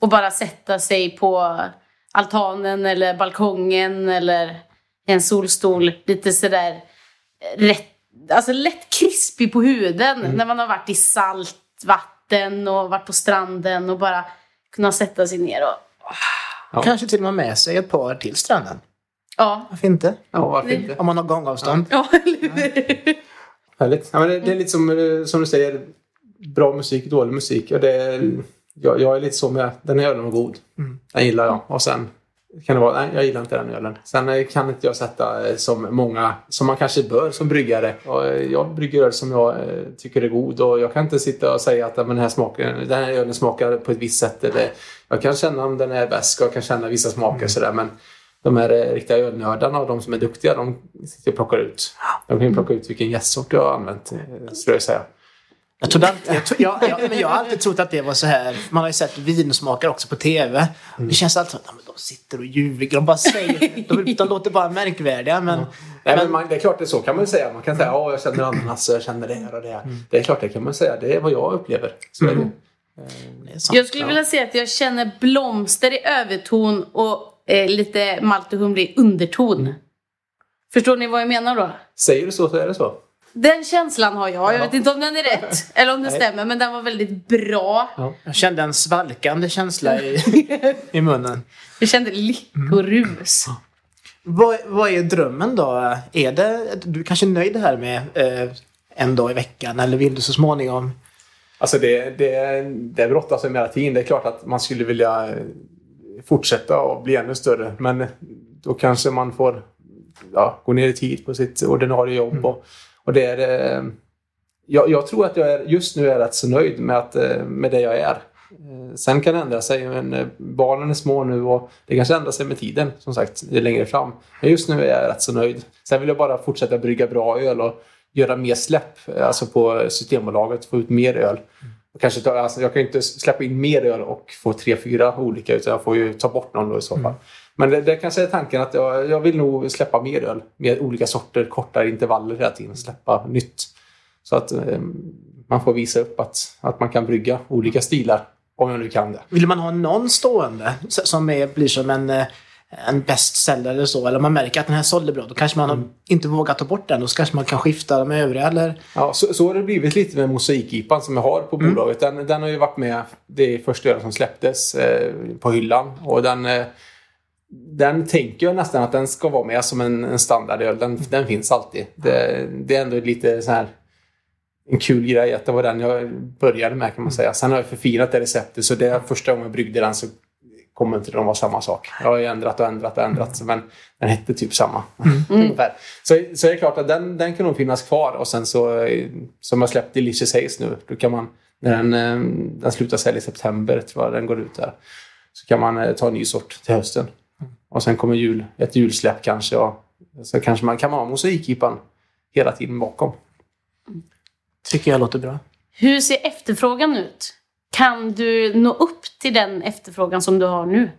[SPEAKER 2] och bara sätta sig på altanen eller balkongen eller en solstol. Lite sådär eh, rätt, alltså lätt krispig på huden när man har varit i saltvatten och varit på stranden och bara kunna sätta sig ner och
[SPEAKER 4] Ja.
[SPEAKER 1] Kanske till och med med sig ett par till stranden.
[SPEAKER 2] ja.
[SPEAKER 1] Varför inte?
[SPEAKER 4] Ja, varför inte?
[SPEAKER 1] Om man har gångavstånd.
[SPEAKER 2] Ja, eller hur?
[SPEAKER 4] Härligt. Ja, men det, det är lite som, eh, som du säger, bra musik, dålig musik. Och det är, jag, jag är lite så med, den här ölen var god. Den gillar jag. Och sen kan det vara, nej jag gillar inte den ölen. Sen eh, kan inte jag sätta eh, som många, som man kanske bör som bryggare. Eh, jag brygger öl som jag tycker är god och jag kan inte sitta och säga att men den, här smaken, den här ölen smakar på ett visst sätt. Eller, jag kan känna om den är bäst och jag kan känna vissa smaker sådär. Men de här riktiga ölnördarna och de som är duktiga, de sitter och plockar ut. De kan ju plocka ut vilken jästsort jag har använt, skulle jag säga.
[SPEAKER 1] Jag, trodde alltid, jag, tro, jag, jag, men jag har alltid trott att det var så här. Man har ju sett vinsmakare också på tv. Det känns alltid som att ja, de sitter och ljuger. De bara säger, de, de låter bara märkvärdiga. Men,
[SPEAKER 4] Nej, men man, det är klart det är så kan man ju säga. Man kan säga att jag känner ananas och jag känner det här och det här. Det är klart det kan man säga. Det är vad jag upplever. Så är det.
[SPEAKER 1] det är sant.
[SPEAKER 2] Jag skulle vilja säga att jag känner blomster i överton och eh, lite malt och humle i underton. Förstår ni vad jag menar då?
[SPEAKER 4] Säger du så så är det så.
[SPEAKER 2] Den känslan har jag. Jag vet inte om den är rätt eller om den
[SPEAKER 1] Nej.
[SPEAKER 2] stämmer men den var väldigt bra.
[SPEAKER 1] Jag kände en svalkande känsla i, i munnen.
[SPEAKER 2] Jag kände lyckorus.
[SPEAKER 1] Vad, vad är drömmen då? Är det, du kanske är nöjd här med eh, en dag i veckan eller vill du så småningom?
[SPEAKER 4] Alltså det, det, det brottas med hela tiden. Det är klart att man skulle vilja fortsätta och bli ännu större. Men då kanske man får ja, gå ner i tid på sitt ordinarie jobb. Och, och det är, eh, jag, jag tror att jag är, just nu är rätt så nöjd med, att, eh, med det jag är. Eh, sen kan det ändra sig, men barnen är små nu och det kanske ändrar sig med tiden, som sagt, längre fram. Men just nu är jag rätt så nöjd. Sen vill jag bara fortsätta brygga bra öl och göra mer släpp, alltså på Systembolaget, få ut mer öl. Och kanske ta, alltså jag kan ju inte släppa in mer öl och få tre, fyra olika, utan jag får ju ta bort någon då i så fall. Men det, det kanske är tanken att jag, jag vill nog släppa mer öl med olika sorter, kortare intervaller hela tiden, släppa nytt. Så att eh, man får visa upp att, att man kan brygga olika stilar, om jag nu kan det.
[SPEAKER 1] Vill man ha någon stående som är, blir som en, eh, en bestseller eller så? Eller man märker att den här sålde bra. Då kanske man har inte vågat ta bort den. Då kanske man kan skifta de övriga eller?
[SPEAKER 4] Ja, så, så har det blivit lite med mosaikipan som jag har på bolaget. Den, den har ju varit med, det är första ölen som släpptes eh, på hyllan. Och den, eh, den tänker jag nästan att den ska vara med som en, en standardöl. Den, den finns alltid. Det, det är ändå lite så här en kul grej att det var den jag började med kan man säga. Sen har jag förfinat det receptet så det första gången jag bryggde den så kommer inte de vara samma sak. Jag har ju ändrat och ändrat och ändrat men den hette typ samma. Ungefär. Så, så är det klart att den, den kan nog finnas kvar och sen så som jag släppt Delicious Haze nu då kan man när den, eh, den slutar sälja i september tror jag den går ut där. Så kan man eh, ta en ny sort till hösten. Och sen kommer jul, ett julsläpp kanske. Och så kanske man kan ha mosaikjipan hela tiden bakom.
[SPEAKER 1] Tycker jag låter bra.
[SPEAKER 2] Hur ser efterfrågan ut? Kan du nå upp till den efterfrågan som du har nu?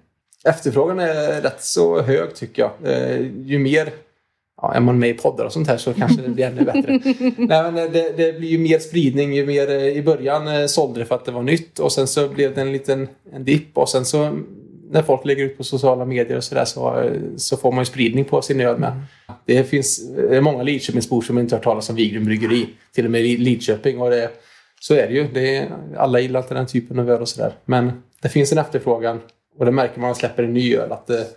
[SPEAKER 4] Efterfrågan är rätt så hög tycker jag. Eh, ju mer ja, är man med i poddar och sånt här så kanske det blir ännu bättre. Nej, men det, det, blir ju mer spridning. Ju mer, eh, I början eh, sålde det för att det var nytt och sen så blev det en liten en dipp och sen så när folk lägger ut på sociala medier och sådär så, så får man ju spridning på sin öl med. Mm. Det finns det är många Lidköpingsbor som inte har hört talas om Vigrum bryggeri. Till och med i Lidköping. Och det, så är det ju. Det är, alla gillar inte den typen av öl och sådär. Men det finns en efterfrågan och det märker man när man släpper en ny öl att det,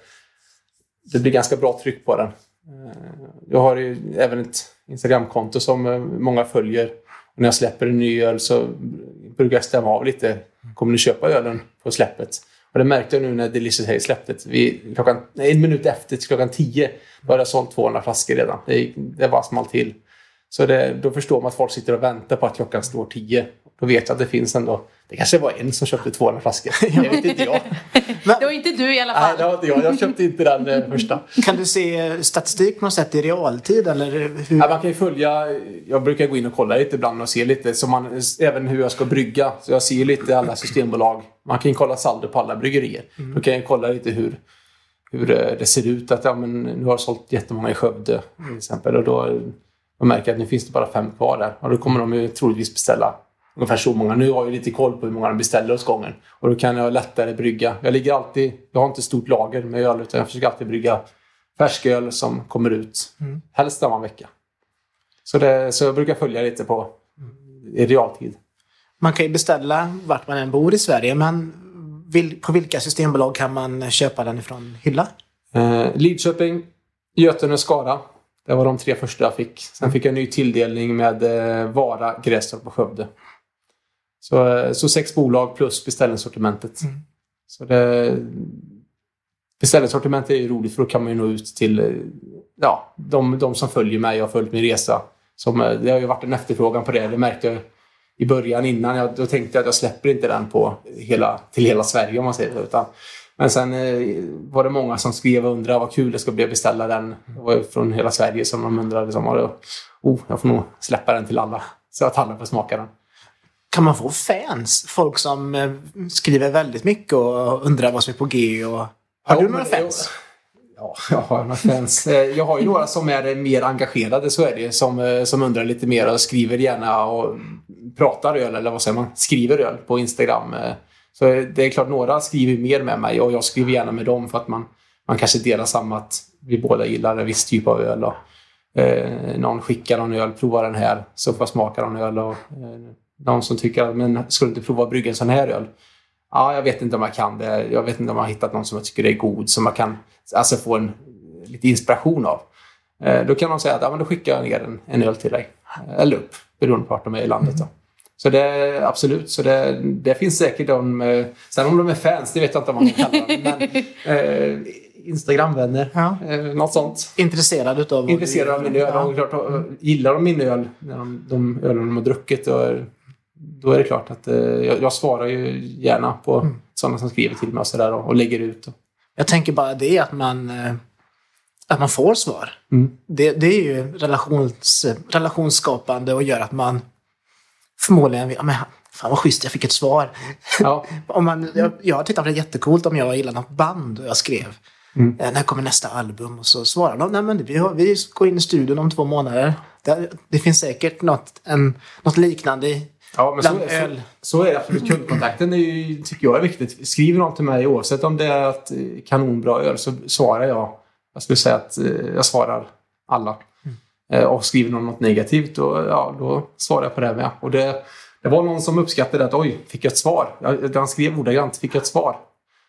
[SPEAKER 4] det blir ganska bra tryck på den. Eh, jag har ju även ett Instagramkonto som eh, många följer. Och när jag släpper en ny öl så brukar jag stämma av lite. Kommer ni köpa ölen på släppet? Och det märkte jag nu när Delicious Hay släpptes. Vi, klockan, en minut efter, till klockan tio, då hade jag sålt 200 flaskor redan. Det, det bara small till. Så det, då förstår man att folk sitter och väntar på att klockan står tio. Då vet jag att det finns ändå... Det kanske var en som köpte 200 flaskor. Det vet inte jag.
[SPEAKER 2] Men, det var inte du i alla fall.
[SPEAKER 4] Nej, det var inte jag. Jag köpte inte den eh, första.
[SPEAKER 1] Kan du se statistik på något sätt i realtid? Eller hur?
[SPEAKER 4] Ja, man kan ju följa... Jag brukar gå in och kolla lite ibland och se lite. Så man, även hur jag ska brygga. Så jag ser lite alla systembolag. Man kan ju kolla saldo på alla bryggerier. Mm. Då kan jag kolla lite hur, hur eh, det ser ut. Att ja, men, nu har jag sålt jättemånga i Skövde till exempel. Och då, då märker jag att nu finns det bara fem kvar där. Och då kommer de ju troligtvis beställa ungefär så många. Nu har jag lite koll på hur många de beställer hos gången. Och då kan jag lättare brygga. Jag ligger alltid... Jag har inte stort lager med öl utan jag försöker alltid brygga färsköl som kommer ut. Mm. Helst en vecka. Så, det, så jag brukar följa lite på i realtid.
[SPEAKER 1] Man kan ju beställa vart man än bor i Sverige men vil, på vilka systembolag kan man köpa den ifrån hylla?
[SPEAKER 4] Eh, Lidköping, Götene och Skara. Det var de tre första jag fick. Sen fick jag en ny tilldelning med eh, Vara, Grästorp och Skövde. Så, eh, så sex bolag plus beställningssortimentet. Mm. Så det, beställningssortimentet är ju roligt för då kan man ju nå ut till eh, ja, de, de som följer mig och har följt min resa. Som, eh, det har ju varit en efterfrågan på det. Det märkte jag i början innan. Jag, då tänkte jag att jag släpper inte den på hela, till hela Sverige om man säger det. Utan men sen var det många som skrev och undrade vad kul det ska bli att beställa den. Det var från hela Sverige som de undrade. Liksom, oh, jag får nog släppa den till alla. Så att alla får smaka den.
[SPEAKER 1] Kan man få fans? Folk som eh, skriver väldigt mycket och undrar vad som är på G. Och... Har ja, du några fans?
[SPEAKER 4] Ja, jag har några fans. Eh, jag har ju några som är mer engagerade, så är det. Som, eh, som undrar lite mer och skriver gärna och pratar öl, eller vad säger man? Skriver öl på Instagram. Så det är klart, några skriver mer med mig och jag skriver gärna med dem för att man, man kanske delar samma att vi båda gillar en viss typ av öl. Och, eh, någon skickar någon öl, prova den här, så får jag smaka någon öl. Och, eh, någon som tycker men skulle inte prova att brygga en sån här öl? Ja, jag vet inte om jag kan det. Jag vet inte om jag har hittat någon som jag tycker är god som jag kan alltså, få en, lite inspiration av. Eh, då kan de säga att ja, men då skickar jag ner en, en öl till dig. Eller upp, beroende på vart de är i landet. Då. Så det absolut, så det, det finns säkert de... Eh, sen om de är fans, det vet jag inte vad man kallar dem. Men, eh, Instagramvänner, ja. eh, något sånt.
[SPEAKER 1] Intresserade utav...
[SPEAKER 4] Intresserade av min öl. Ja. Klart, gillar de min öl, de, de ölen de har druckit, och, då är det klart att eh, jag, jag, svarar ju gärna på mm. sådana som skriver till mig och, så och, och lägger ut.
[SPEAKER 1] Jag tänker bara det att man, eh, att man får svar. Mm. Det, det är ju relations, relationsskapande och gör att man förmodligen ja, men Fan vad schysst, jag fick ett svar. Ja. om man, jag, jag tyckte det var jättekul om jag gillade något band och jag skrev mm. Eh, när kommer nästa album? Och så svarar de, nej men vi, har, vi går in i studion om två månader. Det, det finns säkert något, en, något liknande
[SPEAKER 4] Ja, men så, så, så, är det absolut. Kundkontakten är ju, tycker jag är viktigt. Skriver någon till mig, oavsett om det är ett eh, kanonbra öl, så svarar jag. Jag skulle säga att eh, jag svarar alla. Mm. Och skriver någon något negativt, och, ja, då svarar jag på det med. Och det, det var någon som uppskattade att oj, fick jag ett svar? Han skrev ordagrant, fick jag ett svar?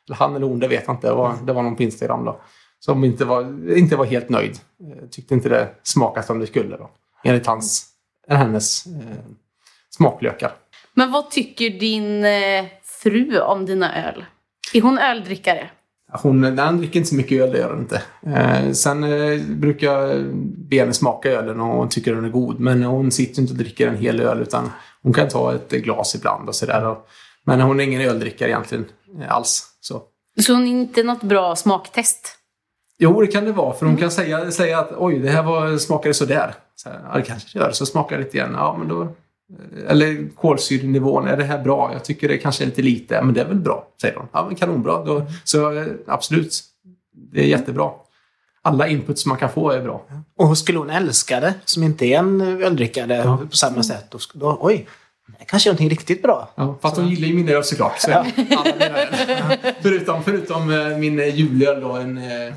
[SPEAKER 4] Eller han eller hon, det vet jag inte. Det var, det var någon på Instagram då. Som inte var, inte var helt nöjd. Tyckte inte det smakade som det skulle. Då. Enligt hans, hennes eh, smaklökar.
[SPEAKER 2] Men vad tycker din eh, fru om dina öl? Är hon öldrickare?
[SPEAKER 4] Hon, nej, hon dricker inte så mycket öl, det gör hon inte. Eh, sen eh, brukar jag be henne smaka ölen och hon tycker den är god. Men hon sitter inte och dricker en hel öl utan hon kan ta ett glas ibland och sådär. Men hon är ingen öldrickare egentligen alls. Så.
[SPEAKER 2] Så inte något bra smaktest?
[SPEAKER 4] Jo, det kan det vara. För de kan säga, säga att oj, det här var, smakade sådär. Så här, ja, det kanske gör. Så smakar det lite igen. Ja, men då, eller kolsyrenivån, är det här bra? Jag tycker det kanske är lite lite. Men det är väl bra, säger de. Ja, men kanonbra. Då, så eh, absolut, det är jättebra. Alla inputs man kan få är bra.
[SPEAKER 1] Och skulle hon älska det, som inte är en öldrickare på samma sätt, då, då oj, det kanske är någonting riktigt bra.
[SPEAKER 4] Ja, fast de gillar ju min öl såklart. Så öl. förutom förutom eh, min julöl då, en, eh,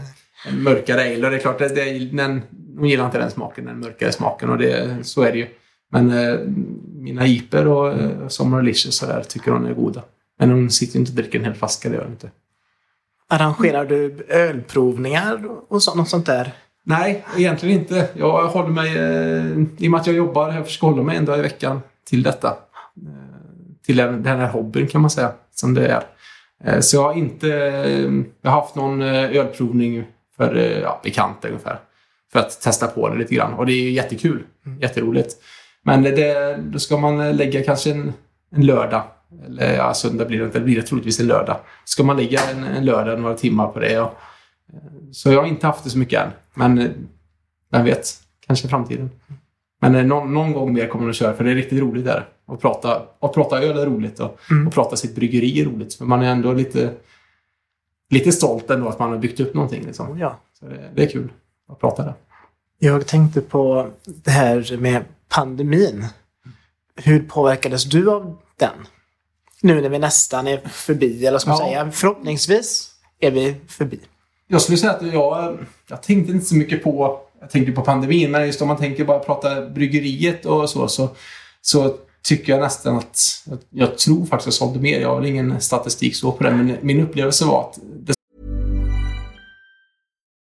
[SPEAKER 4] en mörkare ale. Och det är klart, det, det, den, de gillar inte den smaken, den mörkare smaken. Och det, så är det ju. Men eh, mina iper och eh, Summer Delicious så där tycker hon är goda. Men hon sitter inte och dricker en hel flaska, det gör hon inte.
[SPEAKER 1] Arrangerar du ölprovningar och så, något sånt där?
[SPEAKER 4] Nej, egentligen inte. Jag håller mig, eh, i och med att jag jobbar, jag försöker hålla mig en dag i veckan till detta. Eh, till den, den här hobbyn kan man säga, som det är. Eh, så jag har inte eh, jag har haft någon eh, ölprovning för eh, ja, bekanta ungefär. För att testa på det lite grann. Och det är jättekul. Jätteroligt. Men det, då ska man lägga kanske en, en lördag. Eller ja, söndag blir det inte. Det blir det troligtvis en lördag. Ska man lägga en, en lördag några timmar på det. Och, eh, så jag har inte haft det så mycket än. Men eh, vem vet? Kanske i framtiden. Men eh, någon, någon gång mer kommer man att köra för det är riktigt roligt där. Att prata, att prata öl är roligt och, och prata sitt bryggeri är roligt. För man är ändå lite, lite stolt ändå att man har byggt upp någonting. Liksom.
[SPEAKER 1] Ja.
[SPEAKER 4] Så det, det är kul att prata där.
[SPEAKER 1] Jag tänkte på det här med pandemin. Hur påverkades du av den? Nu när vi nästan är förbi, eller man
[SPEAKER 4] Ja.
[SPEAKER 1] säga? Förhoppningsvis är vi förbi.
[SPEAKER 4] Jag skulle säga att jag, jag tänkte inte så mycket på jag tänkte på pandemin, men just om man tänker bara prata bryggeriet och så, så, så tycker jag nästan att jag, tror faktiskt jag sålde mer. Jag har ingen statistik så på det, men min upplevelse var att det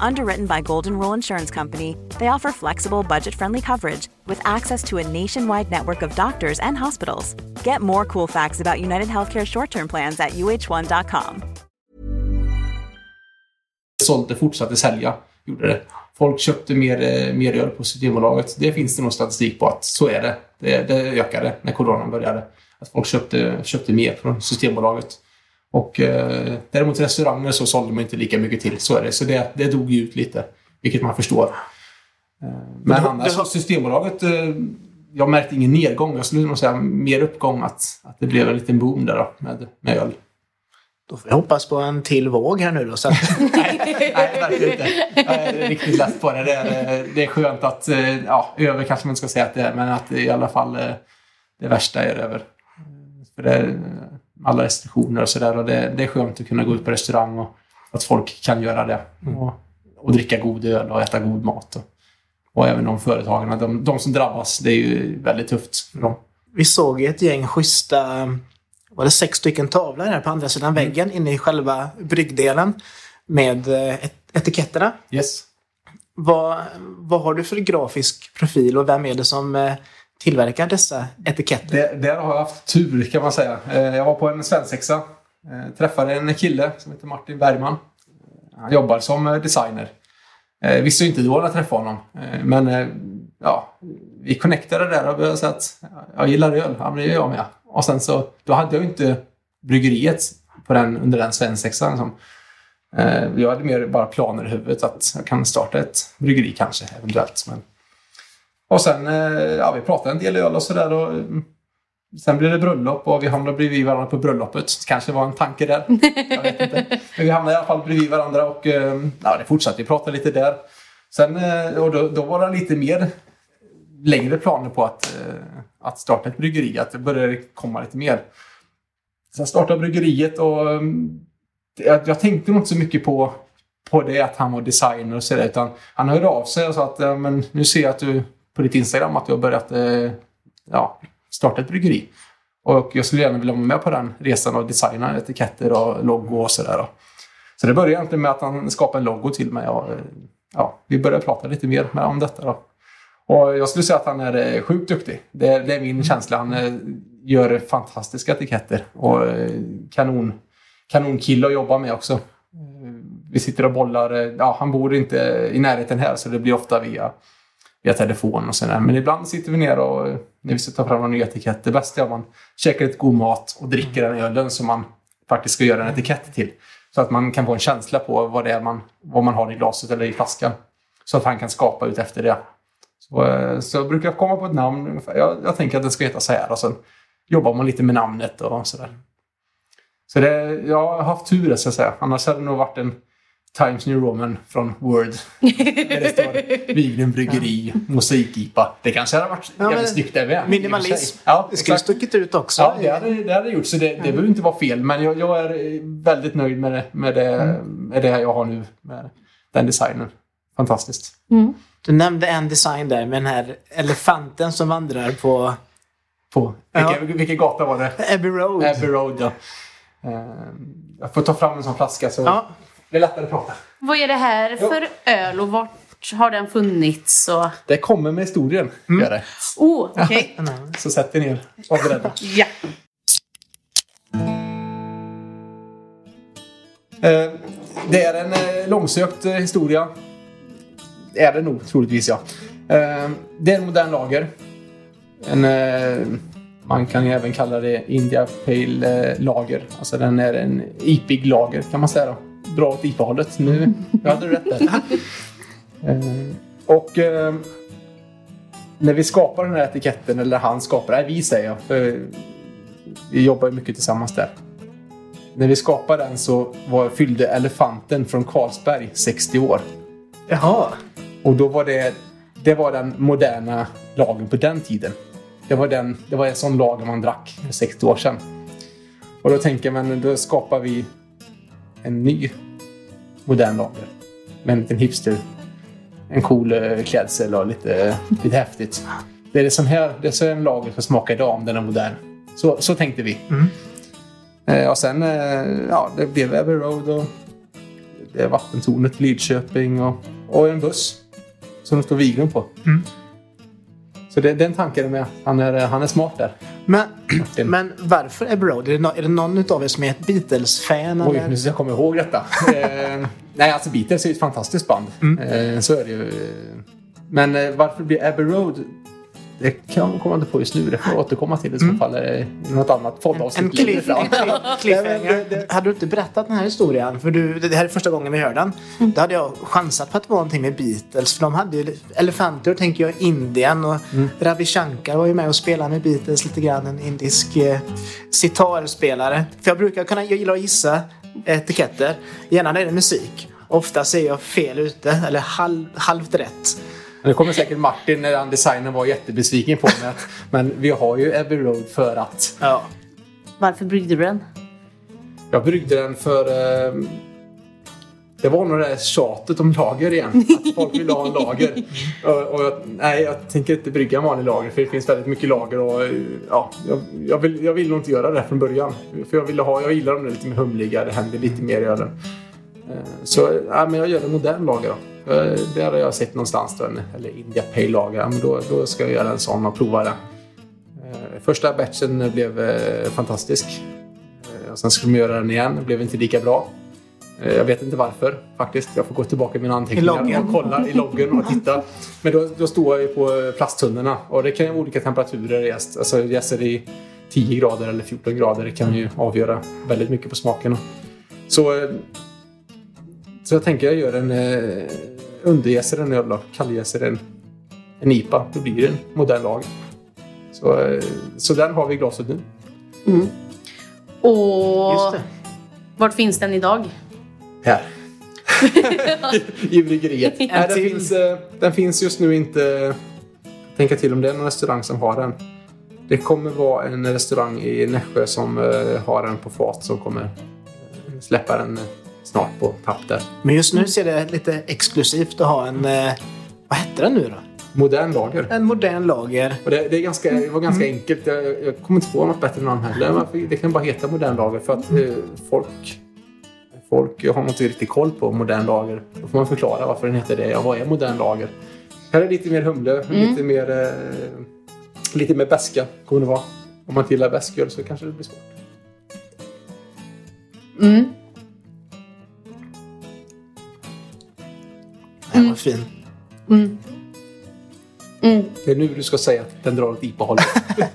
[SPEAKER 6] Underwritten by Golden Rule Insurance Company, they offer flexible, budget friendly coverage with access to a nationwide network of doctors and hospitals. Get more cool facts about United Healthcare short term plans at uh1.com.
[SPEAKER 4] sålde fortsatte sälja. Gjorde det. Folk köpte mer, eh, mer öl på Systembolaget. Det finns det nog statistik på att så är det. Det, det ökade när coronan började. Att folk köpte, köpte mer från Systembolaget. Och eh, däremot restauranger så sålde man inte lika mycket till. Så är det. Så det, det dog ju ut lite. Vilket man förstår. Eh, men annars,
[SPEAKER 1] du har-
[SPEAKER 4] Systembolaget eh, jag märkte ingen nedgång. Jag skulle nog säga mer uppgång. Att, att det blev en liten boom där då, med, med öl.
[SPEAKER 1] Då får jag hoppas på en till våg här nu då. Så att,
[SPEAKER 4] Nej, verkligen inte. Jag är riktigt lätt på det. Det är, det är skönt att, eh, ja, över kanske man inte ska säga att det är, men att i alla fall eh, det värsta är över. För det alla restriktioner och sådär och det, det är skönt att kunna gå ut på restaurang och att folk kan göra det. Och, och dricka god öl och äta god mat. Och, och även de företagen, de, de som drabbas, det är ju väldigt tufft för dem.
[SPEAKER 1] vi såg ett gäng schyssta, var det sex stycken tavlor här på andra sidan väggen inne i själva bryggdelen med eh, et- etiketterna.
[SPEAKER 4] Yes.
[SPEAKER 1] Vad, vad har du för grafisk profil och vem är det som eh, tillverkar dessa etiketter?
[SPEAKER 4] Det, där har jag haft tur kan man säga. Eh, jag var på en svensexa. Eh, träffade en kille som heter Martin Bergman. Eh, han jobbar som designer. Visste ju inte då när jag träffade honom. Men ja, vi connectade där och började säga att jag gillar öl. Ja, men det gör jag med. Och sen så, då hade jag ju inte bryggeriet på den, under den svensexan. Liksom. Jag hade mer bara planer i huvudet att jag kan starta ett bryggeri kanske, eventuellt. Men... Och sen, eh, ja, vi pratade en del öl och sådär. Mm. Sen blev det bröllop och vi hamnade bredvid varandra på bröllopet. Det kanske var en tanke där. Jag vet inte. Men vi hamnade i alla fall bredvid varandra och eh, ja, det fortsatte. Vi pratade lite där. Sen, eh, och då, då var det lite mer längre planer på att, att starta ett bryggeri. Att det började komma lite mer. Sen startade bryggeriet och mm, jag, jag tänkte nog inte så mycket på, på det att han var designer och sådär. Utan han hörde av sig och sa att ja, men nu ser jag att du på ditt Instagram att du har börjat eh, ja, starta ett bryggeri. Och jag skulle gärna vilja vara med på den resan och designa etiketter och logo och sådär. Så det började egentligen med att han skapade en logo till mig. Och, eh, ja, vi började prata lite mer med om detta. Då. Och jag skulle säga att han är eh, sjukt duktig. Det är, det är min känsla. Han eh, gör fantastiska etiketter och kanon, kanonkille att jobba med också. Vi sitter och bollar. Ja, han bor inte i närheten här så det blir ofta via, via telefon och sådär. Men ibland sitter vi ner och när vi ska ta fram en ny etikett. Det bästa är om man käkar lite god mat och dricker den ölen som man faktiskt ska göra en etikett till. Så att man kan få en känsla på vad det är man, vad man har i glaset eller i flaskan. Så att han kan skapa ut efter det. Så, eh, så jag brukar komma på ett namn. Jag, jag tänker att det ska heta så här och sen jobbar man lite med namnet och sådär. Så det, jag har haft tur så att säga. Annars hade det nog varit en Times New Roman från Word. Där det står Viglen Bryggeri, ja. Mosaik-IPA. Det kanske hade varit ja, jävligt snyggt det med.
[SPEAKER 1] Minimalism. Ja, det skulle stuckit ut också.
[SPEAKER 4] Ja, det hade det hade gjort. Så det, det behöver inte vara fel. Men jag, jag är väldigt nöjd med det, med, det, mm. med det jag har nu. Med den designen. Fantastiskt.
[SPEAKER 1] Mm. Du nämnde en design där med den här elefanten som vandrar på...
[SPEAKER 4] På? Vilken, ja. vilken gata var det?
[SPEAKER 1] Abbey Road.
[SPEAKER 4] Abbey Road, ja. Uh, jag får ta fram en sån flaska så ja. Det är lättare att prata.
[SPEAKER 2] Vad är det här för jo. öl och vart har den funnits? Och...
[SPEAKER 4] Det kommer med historien.
[SPEAKER 2] Mm. Gör det. Oh. Okay.
[SPEAKER 4] så sätt er ner. Var beredda.
[SPEAKER 2] ja.
[SPEAKER 4] Uh, det är en uh, långsökt historia är det nog troligtvis ja. Eh, det är en modern lager. En, eh, man kan ju även kalla det India Pale eh, lager. Alltså den är en IPig lager kan man säga. Då. Bra åt IPA-hållet. Nu jag hade du rätt där. och när vi skapar den här etiketten, eller han skapar, nej vi säger jag, för vi jobbar ju mycket tillsammans där. När vi skapade den så var, fyllde elefanten från Carlsberg 60 år.
[SPEAKER 1] Jaha.
[SPEAKER 4] Och då var det, det var den moderna lagen på den tiden. Det var, den, det var en sån lager man drack för 60 år sedan. Och då tänker man, då skapar vi en ny modern lager. Med en liten hipster. En cool eh, klädsel och lite, lite häftigt. Det är sån här, det är så en lager som smakar idag om den är modern. Så, så tänkte vi. Mm. Eh, och sen, eh, ja, det blev Abbey Road och det är vattentornet Lidköping och, och en buss som det står Viglund på. Mm. Så det, den tanken är med. Han är, han är smart där.
[SPEAKER 1] Men, men varför Abbey Road? Är det, no, är det någon av er som är ett Beatles-fan?
[SPEAKER 4] Oj, nu ska jag komma ihåg detta. eh, nej, alltså Beatles är ju ett fantastiskt band. Mm. Eh, så är det ju. Men eh, varför blir Abbey Road? Det kan jag komma inte på just nu. Det får jag återkomma till i så mm. fall i något annat poddavsnitt
[SPEAKER 1] En cliff, cliffhanger. hade du inte berättat den här historien, för du, det här är första gången vi hör den. Mm. Då hade jag chansat på att det var någonting med Beatles. För de hade ju elefanter, tänker jag, Indien och mm. Ravi Shankar var ju med och spelade med Beatles lite grann. En indisk eh, sitarspelare. För jag brukar kunna, jag gillar att gissa etiketter. Gärna när det är musik. Ofta ser jag fel ute, eller halv, halvt rätt.
[SPEAKER 4] Nu kommer säkert Martin, när han designern var jättebesviken på mig. men vi har ju Abbey Road för att...
[SPEAKER 1] Ja.
[SPEAKER 2] Varför bryggde du den?
[SPEAKER 4] Jag bryggde den för... Eh, det var nog det där tjatet om lager igen. Att folk vill ha en lager. och, och jag, nej, jag tänker inte brygga en vanlig lager för det finns väldigt mycket lager. Och, ja, jag, jag, vill, jag vill nog inte göra det från början. För jag, ville ha, jag gillar de lite mer humliga, det händer lite mer i ölen. Eh, så ja, men jag gör en modern lager då. Eh, det har jag sett någonstans. Då, eller India Pale Lager. Men då, då ska jag göra en sån och prova den. Eh, första batchen blev eh, fantastisk. Sen skulle de göra den igen. Det blev inte lika bra. Jag vet inte varför faktiskt. Jag får gå tillbaka i mina anteckningar och kolla i loggen och titta. Men då, då står jag ju på plasttunnorna och det kan ju vara olika temperaturer jäst. Alltså jäser i 10 grader eller 14 grader. Det kan ju avgöra väldigt mycket på smaken. Så, så jag tänker jag gör en underjäser en öl och kalljäser en, en IPA. Då blir det en modern lag. Så, eh, så den har vi i glaset nu.
[SPEAKER 2] Mm. Och vart finns den idag?
[SPEAKER 4] Här. I bryggeriet. Nej, den, finns, eh, den finns just nu inte... Tänka till om det är någon restaurang som har den. Det kommer vara en restaurang i Nässjö som eh, har den på fat som kommer släppa den snart på tapp där.
[SPEAKER 1] Men just nu ser det lite exklusivt att ha en... Eh, vad hette den nu då?
[SPEAKER 4] Modern lager.
[SPEAKER 1] En modern lager.
[SPEAKER 4] Och det, det, är ganska, det var ganska enkelt. Jag, jag kommer inte på något bättre namn heller. Det kan bara heta modern lager för att eh, folk, folk har inte riktigt koll på modern lager. Då får man förklara varför den heter det. Ja, vad är modern lager? Här är lite mer humle, lite mer eh, lite mer beska kommer det vara. Om man inte gillar bäsköl så kanske det blir svårt.
[SPEAKER 2] Mm.
[SPEAKER 1] Den var fin.
[SPEAKER 4] Det är nu du ska säga att den drar åt IPA-hållet.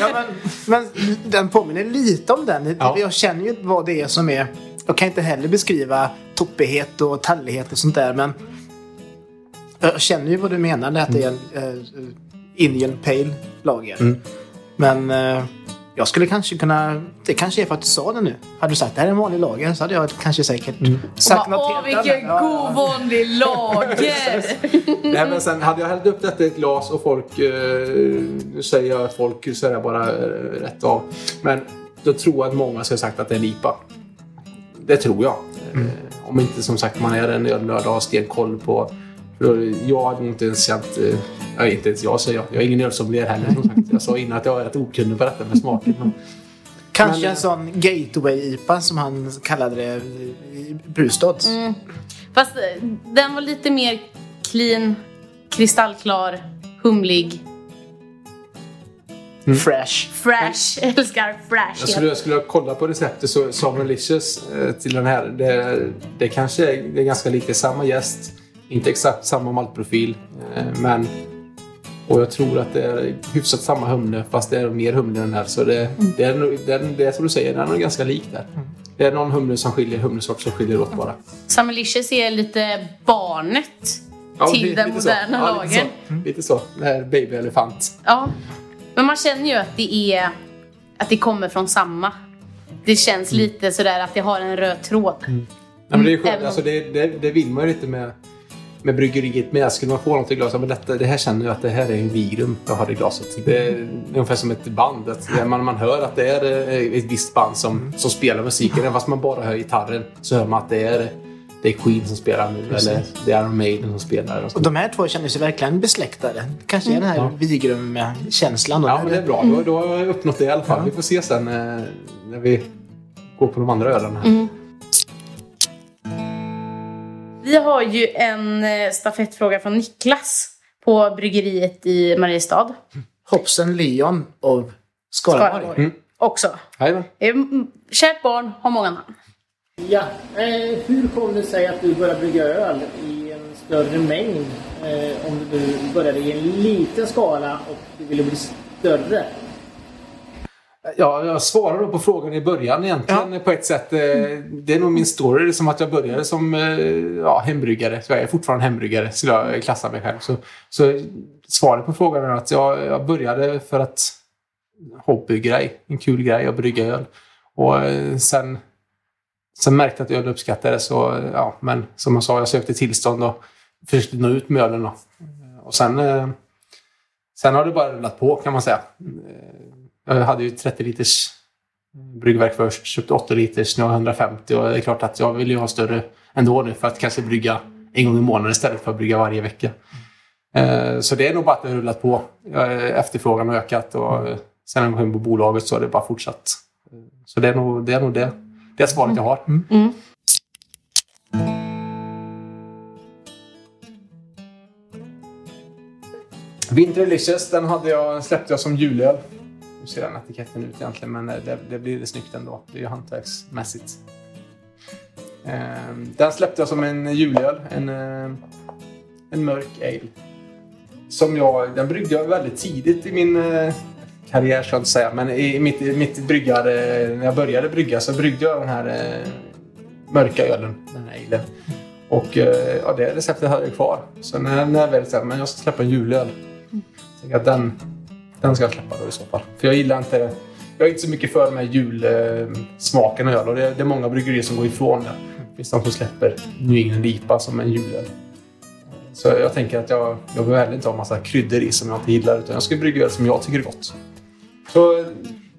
[SPEAKER 1] Ja, men, men den påminner lite om den.
[SPEAKER 4] Ja.
[SPEAKER 1] Jag känner ju vad det är som är... Jag kan inte heller beskriva toppighet och tallighet och sånt där men jag känner ju vad du menar det att det är en eh, Indian Pale lager.
[SPEAKER 4] Mm.
[SPEAKER 1] Men eh, jag skulle kanske kunna... Det kanske är för att du sa det nu. Hade du sagt det här är en vanlig lager så hade jag kanske säkert sagt något
[SPEAKER 2] Åh,
[SPEAKER 1] helt
[SPEAKER 2] vilken
[SPEAKER 1] annat.
[SPEAKER 2] god vanlig lager!
[SPEAKER 4] Nej, men sen hade jag hällt upp detta i ett glas och folk... Eh, nu säger jag att folk säger bara eh, rätt av. Men då tror jag att många skulle ha sagt att det är en IPA. Det tror jag. Eh, om inte som sagt man är en ölnörd och har stenkoll på... Jag hade nog inte ens känt... Eh, ja, inte ens jag säger jag. Jag är ingen ölsommelier heller som sagt. Jag sa innan att jag är rätt okunnig på detta med smaken. Men,
[SPEAKER 1] Kanske
[SPEAKER 4] Men,
[SPEAKER 1] en sån gateway-IPA som han kallade det i Brustads.
[SPEAKER 2] Fast eh, den var lite mer clean, kristallklar, humlig,
[SPEAKER 1] Fresh.
[SPEAKER 2] fresh. Jag älskar fresh.
[SPEAKER 4] Jag skulle, jag skulle kolla på receptet så Samuelicious eh, till den här. Det, det kanske är, det är ganska lika samma gäst. Inte exakt samma maltprofil. Eh, men... Och jag tror att det är hyfsat samma humle fast det är mer humle i den här. Så det, det, är, nog- den, det är som du säger, den är nog ganska lik där. Det är någon humle som skiljer, humlesort som skiljer åt bara.
[SPEAKER 2] Summerlicious är lite barnet
[SPEAKER 4] Ja,
[SPEAKER 2] till
[SPEAKER 4] lite-
[SPEAKER 2] den
[SPEAKER 4] lite så.
[SPEAKER 2] moderna
[SPEAKER 4] Ja, lite så. Lite så. Det här baby elefant.
[SPEAKER 2] Ja. Men man känner ju att det är att det kommer från samma. Det känns
[SPEAKER 4] Mm.
[SPEAKER 2] lite sådär att det har en röd tråd.
[SPEAKER 4] Nej, men det, är skönt. Alltså, det, det, det vill man ju inte med, med bryggeriet med. Skulle man få något i glaset, men detta, det här känner jag att det här är en Vigrum jag har i glaset. Det är ungefär som ett band. Att man, man hör att det är eh, ett visst band som, som spelar musiken. Även fast man bara hör gitarren så hör man att det är, det är Queen som spelar nu. Eller det är Iron Maiden som spelar. Och så.
[SPEAKER 1] Och de här två känner sig verkligen besläktade. Kanske är den här Vigrum-känslan. då.
[SPEAKER 4] Ja, men det är bra. Då, då har jag uppnått det i alla fall. Vi får se sen eh, när vi går på de andra öarna. här.
[SPEAKER 2] Vi har ju en eh, stafettfråga från Niklas på bryggeriet i Mariestad.
[SPEAKER 1] Hopsen Leon av Skaraborg.
[SPEAKER 2] Skaraborg. Också.
[SPEAKER 4] Jajamän.
[SPEAKER 2] Eh, Kärt barn har många namn.
[SPEAKER 7] Ja, eh, hur kom det sig att du började brygga öl i en större mängd? Eh, om du började i en liten skala och du ville bli större?
[SPEAKER 4] Ja, jag svarar då på frågan i början egentligen på ett sätt. Eh, Det är nog min story som att jag började som eh, ja, hembryggare. Så jag är fortfarande hembryggare, skulle jag klassa mig själv. Så, så svaret på frågan är att jag, jag började för att hobbygrej, en kul grej att brygga öl. Och eh, sen, sen märkte jag att öl uppskattade det så, eh, ja, men som jag sa, jag sökte tillstånd och försökte nå ut med ölen. Och sen, sen har det bara rullat på kan man säga. Jag hade ju 30 liters bryggverk först, köpte 8 liters, nu har jag 150 och det är klart att jag vill ju ha större ändå nu för att kanske brygga en gång i månaden istället för att brygga varje vecka. Eh, Så det är nog bara att det har rullat på. Eh, Efterfrågan har ökat och eh, sen när jag kom in på bolaget så har det bara fortsatt. Eh, Så det är nog det, är nog det, det svaret jag har. Winter Delicious, den hade jag, släppte jag som julöl. Nu ser den etiketten ut egentligen, men eh, det, det blir snyggt ändå. Det är ju hantverksmässigt. Ehm, Den släppte jag som en julöl. En, eh, en mörk ale. Som jag, den bryggde jag väldigt tidigt i min eh, karriär, ska jag inte säga. Men i mitt, mitt bryggar, när jag började brygga så bryggde jag den här mörka ölen. Den här alen. Och ja, det receptet hade jag kvar. Så när, när jag väl sa men jag ska släppa en julöl. Tänker att den, den ska jag släppa då i så fall. För jag gillar inte... Jag är inte så mycket för de här julsmaken av öl. Och det, det är många bryggerier som går ifrån det. Det finns de som släpper New England IPA som en julöl. Så jag tänker att jag, jag behöver heller inte ha massa kryddor i som jag inte gillar. Utan jag ska brygga öl som jag tycker är gott. Så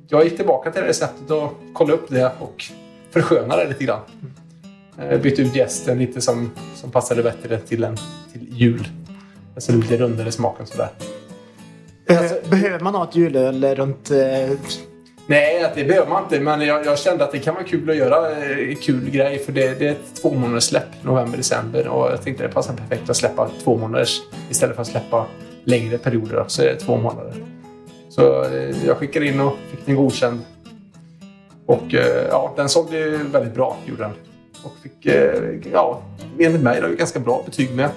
[SPEAKER 4] jag gick tillbaka till det receptet och kollade upp det och förskönade det lite grann. Eh, bytte ut gästen lite som, som passade bättre till, en, till jul. Alltså lite rundare smaken sådär.
[SPEAKER 1] Beh- Behöver man ha ett julöl runt... Eh,
[SPEAKER 4] Nej, det behöver man inte. Men jag, jag kände att det kan vara kul att göra eh, kul grej. För det, det är ett två månaders släpp, november, december. Och jag tänkte det passar perfekt att släppa två månaders istället för att släppa längre perioder. Så är det två månader. Så eh, jag skickade in och fick den godkänd. Och eh, ja, den sålde ju väldigt bra, gjorde den. Och fick, eh, ja, enligt mig då, ganska bra betyg med. Eh,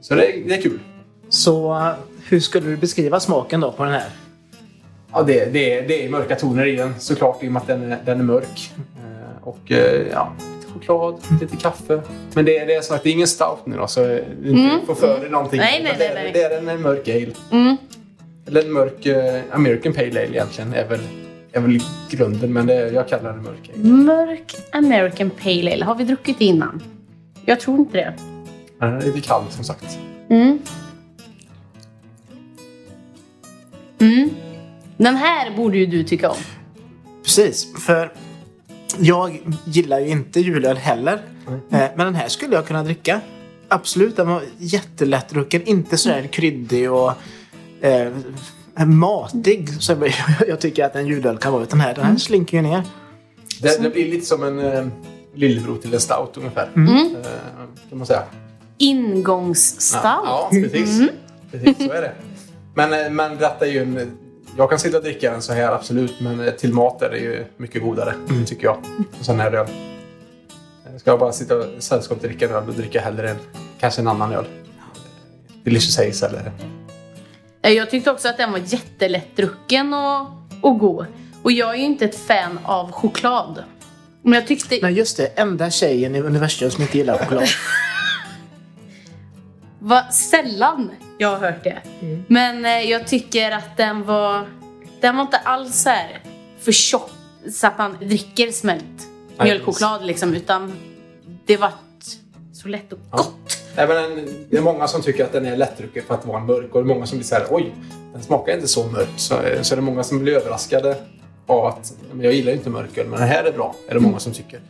[SPEAKER 4] Så det, är- det är kul.
[SPEAKER 1] så eh, hur skulle du beskriva smaken då på den här?
[SPEAKER 4] Ja, det, det, är- det är mörka toner i den såklart i och med att den är, den är mörk. Eh, Och eh, ja, lite choklad, lite kaffe. Men det, är- det är så att det är ingen stout nu då, så du inte får för dig någonting.
[SPEAKER 2] Nej, nej,
[SPEAKER 4] det,
[SPEAKER 2] nej,
[SPEAKER 4] är-
[SPEAKER 2] nej.
[SPEAKER 4] det är en mörk ale.
[SPEAKER 2] Mm.
[SPEAKER 4] Eller en mörk eh, American Pale Ale egentligen är väl, är väl grunden, men det, jag kallar det mörk ale.
[SPEAKER 2] Mörk American Pale Ale. Har vi druckit innan? Jag tror inte det.
[SPEAKER 4] Den är lite kall som sagt.
[SPEAKER 2] Mm. Mm. Den här borde ju du tycka om.
[SPEAKER 1] Precis, för jag gillar ju inte julöl heller. Eh, Men den här skulle jag kunna dricka. Absolut, den var jättelättdrucken. Inte sådär kryddig och eh, matig som jag- jag tycker att en julöl kan vara. Utan här, den här slinker ju ner.
[SPEAKER 4] Det, det blir lite som en eh, lillebror till en stout ungefär.
[SPEAKER 2] Mm.
[SPEAKER 4] Eh, kan man säga.
[SPEAKER 2] Ingångsstout.
[SPEAKER 4] Ja, ja precis. precis. Så är det. Men, eh, men detta är ju en... Jag kan sitta och dricka den så här, absolut. Men eh, till mat är det ju mycket godare, tycker jag. Och sån här öl. Eh, Ska jag bara sitta och sällskap dricka en öl, då dricker jag hellre en, kanske en annan öl. Delicious Haze eller...
[SPEAKER 2] Jag tyckte också att den var jättelättdrucken och, och god. Och jag är ju inte ett fan av choklad. Men jag tyckte...
[SPEAKER 1] Nej, just det. Enda tjejen i universum som inte gillar choklad.
[SPEAKER 2] Vad sällan jag har hört det. Men eh, jag tycker att den var... Den var inte alls så här för tjock så att man dricker smält mjölkchoklad liksom. Utan det var så lätt och gott.
[SPEAKER 4] Nej, men en- det är många som tycker att den är lättdrucken för att vara mörk. Och det är många som blir så här, oj, den smakar inte så mörk. Så, eh, så är det många som blir överraskade av att men jag gillar ju inte mörköl, men den här är bra. Är det många som tycker.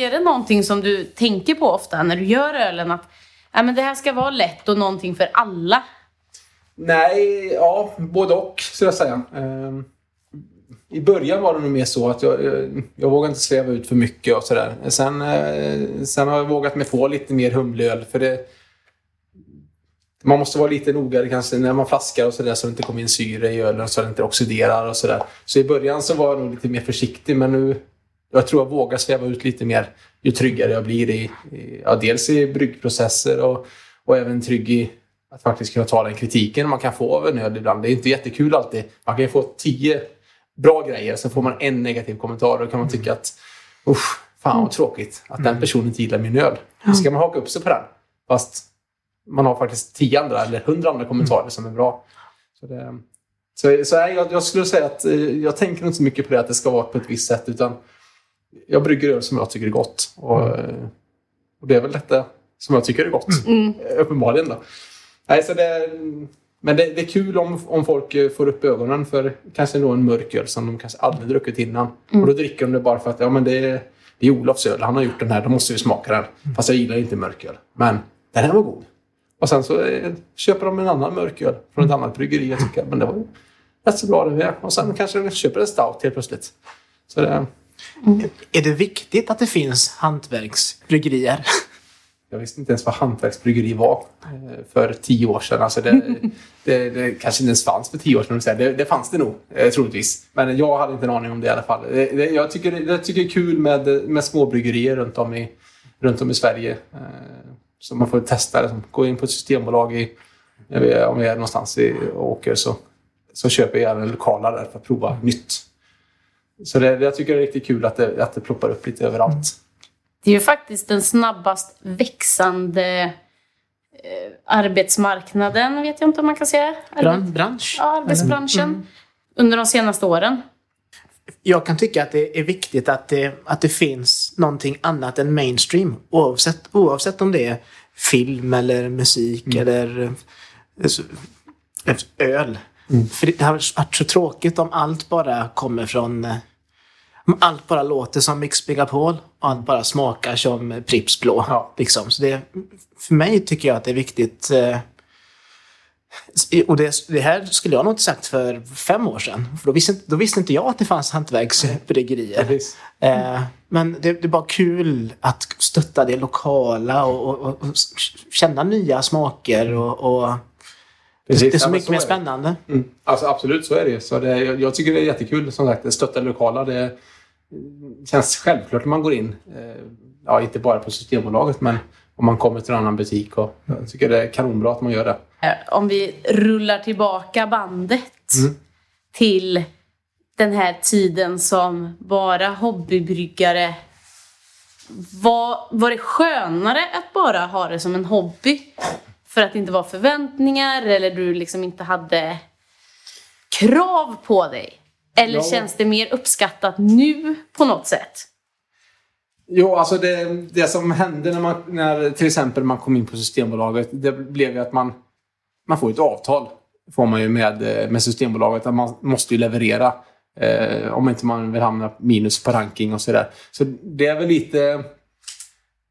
[SPEAKER 2] Är det någonting som du tänker på ofta när du gör ölen? Att äh, men det här ska vara lätt och någonting för alla.
[SPEAKER 4] Nej, ja, både och skulle jag säga. Ehm, I början var det nog mer så att jag, jag, jag vågade inte sväva ut för mycket och sådär. Sen, eh, sen har jag vågat mig få lite mer humleöl för det man måste vara lite noggrannare kanske när man flaskar och sådär så det inte kommer in syre i ölen så det inte oxiderar och sådär. Så i början så var jag nog lite mer försiktig men nu jag tror jag vågar sväva ut lite mer ju tryggare jag blir i, i ja, dels i bryggprocesser och, och även trygg i att faktiskt kunna ta den kritiken man kan få av en öl ibland. Det är inte jättekul alltid. Man kan ju få tio bra grejer, så får man en negativ kommentar. Då kan man tycka att usch, fan vad tråkigt att den personen inte gillar min öl. Då ska man haka upp sig på den. Fast man har faktiskt tio andra eller hundra andra kommentarer som är bra. Så, det, så, så jag, jag skulle säga att eh, jag tänker inte så mycket på det att det ska vara på ett visst sätt. utan Jag brygger öl som jag tycker är gott. Och, eh, och det är väl detta som jag tycker är gott. Eh, Uppenbarligen då. Nej, så det, men det, det är kul om, om folk eh, får upp ögonen för kanske då en mörk öl som de kanske aldrig druckit innan. Och då dricker de det bara för att ja, men det, är, det är Olofs öl, han har gjort den här, då måste vi smaka den. Fast jag gillar inte mörk öl. Men den här var god. Och sen så eh, köper de en annan mörk öl från ett annat bryggeri och tycker men det var ju rätt så bra det med. Och sen kanske de köper en stout helt plötsligt. Så det,
[SPEAKER 1] Är det viktigt att det finns hantverksbryggerier?
[SPEAKER 4] Jag visste inte ens vad hantverksbryggeri var eh, för tio år sedan. Alltså det, det, det kanske inte ens fanns för tio år sedan. Det, det fanns det nog, eh, troligtvis. Men jag hade inte en aning om det i alla fall. Det, det, jag, tycker, jag tycker det är kul med, med småbryggerier runt om i, runt om i Sverige. Eh, så man får testa. Liksom. Gå in på ett systembolag i, om vi är någonstans i, och åker så, så köper jag gärna lokala där för att prova nytt. Så det, jag tycker det är riktigt kul att det, att det ploppar upp lite överallt.
[SPEAKER 2] Det är ju faktiskt den snabbast växande eh, arbetsmarknaden, vet jag inte om man kan säga.
[SPEAKER 1] Bran, bransch?
[SPEAKER 2] Ja, arbetsbranschen. Under de senaste åren.
[SPEAKER 1] jag kan tycka att det är viktigt att det, att det finns någonting annat än mainstream. Oavsett, oavsett om det är film eller musik
[SPEAKER 4] Mm.
[SPEAKER 1] eller eh, öl. För det, det har varit så tråkigt om allt bara kommer från... allt bara låter som Mix Megapol och allt bara smakar som Pripps Blå.
[SPEAKER 4] Ja.
[SPEAKER 1] Liksom. Så det, för mig tycker jag att det är viktigt. eh, och det, det här skulle jag nog inte sagt för fem år sedan. För då visste, inte- då visste inte jag att det fanns hantverksbryggerier.
[SPEAKER 4] Precis.
[SPEAKER 1] Eh, men det, det är bara kul att stötta det lokala och, och, och, känna nya smaker. Och, och
[SPEAKER 4] Precis.
[SPEAKER 1] det är så
[SPEAKER 4] Ja,
[SPEAKER 1] mycket mer
[SPEAKER 4] är det.
[SPEAKER 1] spännande.
[SPEAKER 4] Mm. Alltså, absolut, så är det. Så det, jag, jag tycker det är jättekul som sagt, att stötta det lokala. Det känns självklart när man går in. Eh, ja, inte bara på Systembolaget, men om man kommer till en annan butik. Och, jag tycker det är kanonbra att man gör det.
[SPEAKER 2] Eh, Om vi rullar tillbaka bandet till den här tiden som bara hobbybryggare. Var, var det skönare att bara ha det som en hobby? För att det inte var förväntningar eller du liksom inte hade krav på dig? Eller
[SPEAKER 4] Ja.
[SPEAKER 2] känns det mer uppskattat nu på något sätt?
[SPEAKER 4] Jo, alltså det, det som hände när, man, när till exempel man kom in på Systembolaget, det blev ju att man, man får ett avtal får man ju med, med Systembolaget. Att man måste ju leverera eh, om inte man vill hamna minus på ranking och sådär. Så det är väl lite...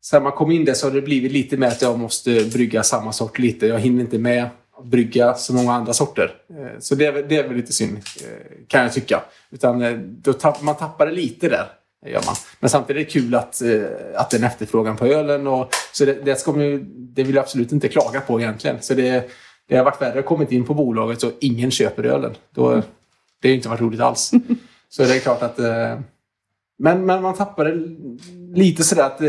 [SPEAKER 4] Sen man kom in där så har det blivit lite med att jag måste brygga samma sort lite. Jag hinner inte med brygga så många andra sorter. Eh, så det är, det är väl lite synd, eh, kan jag tycka. Utan eh, då tapp, man tappar det lite där. Gör man. Men samtidigt är det kul att, att det är en efterfrågan på ölen. Och, så det, det, ska man ju, det vill jag absolut inte klaga på egentligen. Så det, det har varit värre att kommit in på bolaget så ingen köper ölen. Då, det har inte varit roligt alls. Så det är klart att... Men, men man tappar det lite sådär att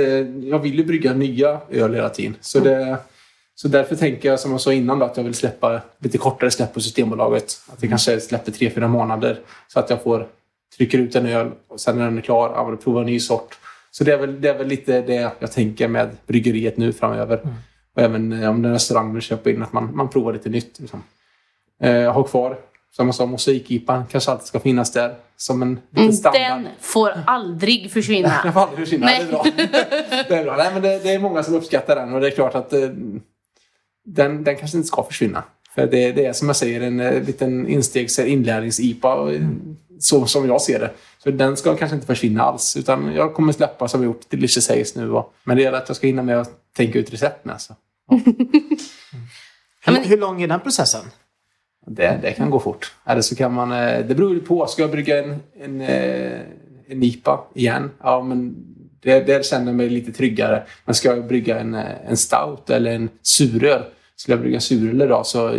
[SPEAKER 4] jag vill ju brygga nya öl hela tiden. Så, det, så därför tänker jag som jag sa innan då, att jag vill släppa lite kortare släpp på Systembolaget. Att det kanske släpper tre, fyra månader. Så att jag får trycker ut en öl och sen när den är klar, ja, provar en ny sort. Så det är, väl, det är väl lite det jag tänker med bryggeriet nu framöver. Och även eh, om det en restaurang vill köpa in, att man, man provar lite nytt. Liksom. Eh, har kvar, som jag sa, mosaikgipan kanske alltid ska finnas där. Som en liten
[SPEAKER 2] Mm,
[SPEAKER 4] standard.
[SPEAKER 2] Den får aldrig försvinna.
[SPEAKER 4] Den får aldrig försvinna.
[SPEAKER 2] Nej.
[SPEAKER 4] Det är bra. det är bra. Nej, men det, det är många som uppskattar den och det är klart att eh, den, den kanske inte ska försvinna. För det, det är som jag säger en eh, liten instegs inlärnings-IPA. eh, Så som jag ser det. Så den ska kanske inte försvinna alls. Utan jag kommer släppa som jag gjort Delicious Haze nu. Och, men det gäller att jag ska hinna med att tänka ut recept med. Så.
[SPEAKER 1] Hur, hur lång är den processen?
[SPEAKER 4] Det, det kan gå fort. Eller så kan man... eh, Det beror på. Ska jag brygga en, en, en IPA igen? Ja, men det, det känner jag mig lite tryggare. Men ska jag brygga en, en stout eller en suröl? Skulle jag brygga suröl idag så...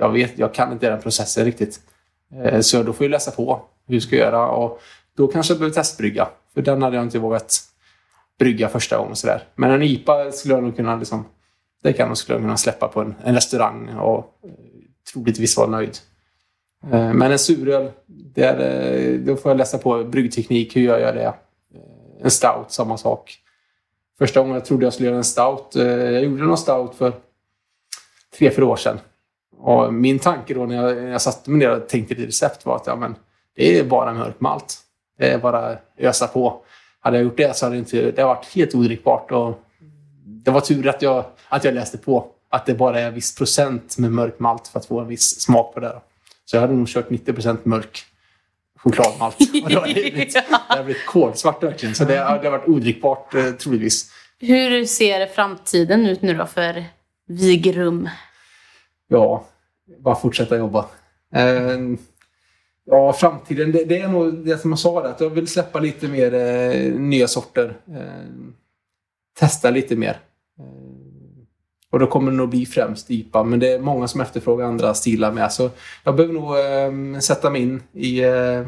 [SPEAKER 4] Jag vet, jag kan inte den processen riktigt. Eh, så då får jag läsa på hur jag ska göra. Och då kanske jag behöver testbrygga. För den hade jag inte vågat brygga första gången. Sådär. Men en IPA skulle jag nog kunna... Liksom, det kan jag skulle jag kunna släppa på en, en restaurang och eh, troligtvis vara nöjd. Eh, men en suröl, där, då får jag läsa på bryggteknik. Hur gör jag det? En stout, samma sak. Första gången jag trodde jag skulle göra en stout. Eh, jag gjorde någon stout för tre, fyra år sedan. Och min tanke då när jag, när jag satte mig ner och tänkte i recept var att ja, men, det är bara mörk malt. Det är bara ösa på. Hade jag gjort det så hade det, inte, det varit helt odrickbart. Och det var tur att jag, att jag läste på att det bara är en viss procent med mörk malt för att få en viss smak på det. Så jag hade nog kört 90 procent mörk chokladmalt. Och det har blivit, det har blivit kolsvart verkligen. Så det, har- det har varit odrickbart eh, troligtvis.
[SPEAKER 2] Hur ser framtiden ut nu då för Vigrum?
[SPEAKER 4] Ja, bara fortsätta jobba. Eh, ja, framtiden, det, det är nog det som jag sa, där, att jag vill släppa lite mer eh, nya sorter. Eh, testa lite mer. Eh, och då kommer det nog bli främst IPA, men det är många som efterfrågar andra stilar med. Så jag behöver nog eh, sätta mig in i, eh,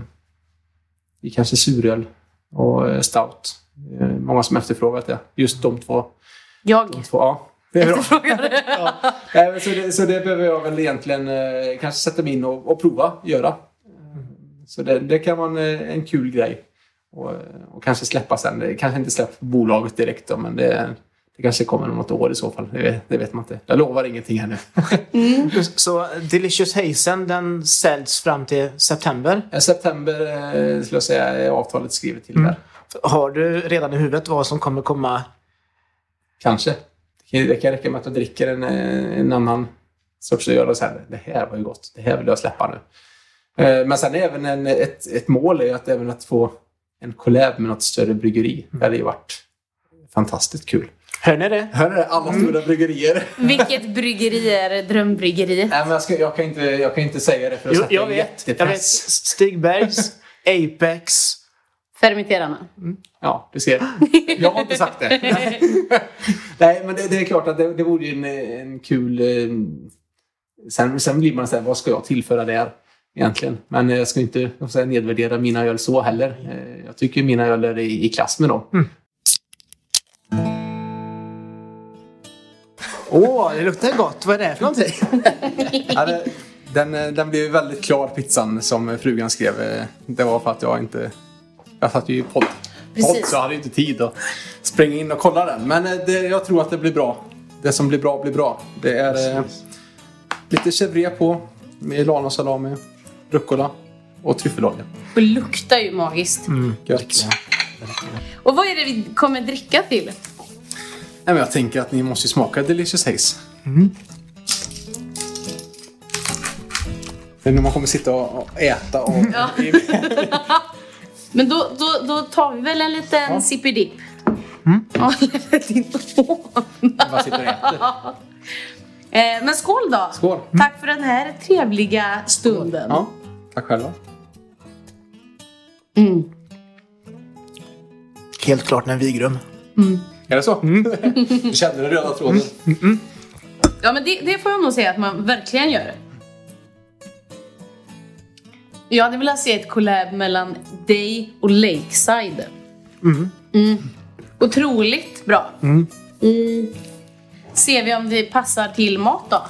[SPEAKER 4] i kanske suröl och eh, stout. Eh, många som efterfrågat det. Just de två.
[SPEAKER 2] Jag
[SPEAKER 4] De två ja. Det är bra. ja. Men Så, det, så det behöver jag väl egentligen eh, kanske sätta mig in och, och prova göra. Eh, Så det, det kan vara en, en kul grej. Och, och kanske släppa sen. Det kanske inte släpps på bolaget direkt då, men det, Det kanske kommer om något år i så fall. Det vet, det vet man inte. Jag lovar ingenting ännu.
[SPEAKER 1] Så Delicious Hazen den säljs fram till september.
[SPEAKER 4] September eh, skulle jag säga är avtalet skrivet till där.
[SPEAKER 1] Har du redan i huvudet vad som kommer komma?
[SPEAKER 4] Kanske. Det kan- räcka med att jag dricker en, eh, en annan sorts öl och säger det här var ju gott. Det här vill jag släppa nu. Eh, Men sen är även en, ett, ett mål är att även att få en collab med något större bryggeri. Det hade ju varit fantastiskt kul.
[SPEAKER 1] Hör ni det?
[SPEAKER 4] Hör ni? Alla stora bryggerier.
[SPEAKER 2] Vilket bryggeri är drömbryggeriet?
[SPEAKER 4] Nej, men jag, ska, jag, kan inte, jag kan inte säga det för att
[SPEAKER 1] Jo,
[SPEAKER 4] sätta
[SPEAKER 1] jag
[SPEAKER 4] en
[SPEAKER 1] vet. Jag vet.
[SPEAKER 4] jättepress.
[SPEAKER 1] Stigbergs, Apex.
[SPEAKER 2] Fermenterarna.
[SPEAKER 4] Ja, du ser. Jag har inte sagt det. Nej, men det, det är klart att det, det vore ju en, en kul... eh, Sen, sen blir man så här, vad ska jag tillföra där egentligen? Men jag ska inte jag säga, nedvärdera mina öl så heller. Eh, Jag tycker mina öl är i, i klass med dem.
[SPEAKER 1] Åh, det luktar gott. Vad är det för någonting?
[SPEAKER 4] Ja, det, den, eh, den blev väldigt klar pizzan som frugan skrev. Eh, Det var för att jag inte... Jag satt ju i podd.
[SPEAKER 2] Precis.
[SPEAKER 4] podd så jag hade inte tid att springa in och kolla den. Men eh, det, jag tror att det blir bra. Det som blir bra blir bra. Det är eh, lite chèvre på med salami, rucola och tryffelolja.
[SPEAKER 2] Och luktar ju magiskt.
[SPEAKER 4] Gött.
[SPEAKER 2] Och vad är det vi kommer dricka till?
[SPEAKER 4] Nej, men jag tänker att ni måste smaka Delicious Haze. Det är när man kommer sitta och äta och...
[SPEAKER 2] Men då, då, då tar vi väl en liten
[SPEAKER 4] Ja.
[SPEAKER 2] sippidipp. Ja, din telefon.
[SPEAKER 4] Man sitter och äter.
[SPEAKER 2] Eh, Men skål då!
[SPEAKER 4] Skål.
[SPEAKER 2] Tack för den här trevliga stunden.
[SPEAKER 4] Ja, tack själva.
[SPEAKER 1] Helt klart en Vigrum.
[SPEAKER 4] Är det så? Du kände den röda tråden?
[SPEAKER 2] Ja, men det, det får jag nog säga att man verkligen gör. Jag hade velat se ett collab mellan dig och Lakeside. Mm. Otroligt bra. Mm. Ser vi om det passar till mat då?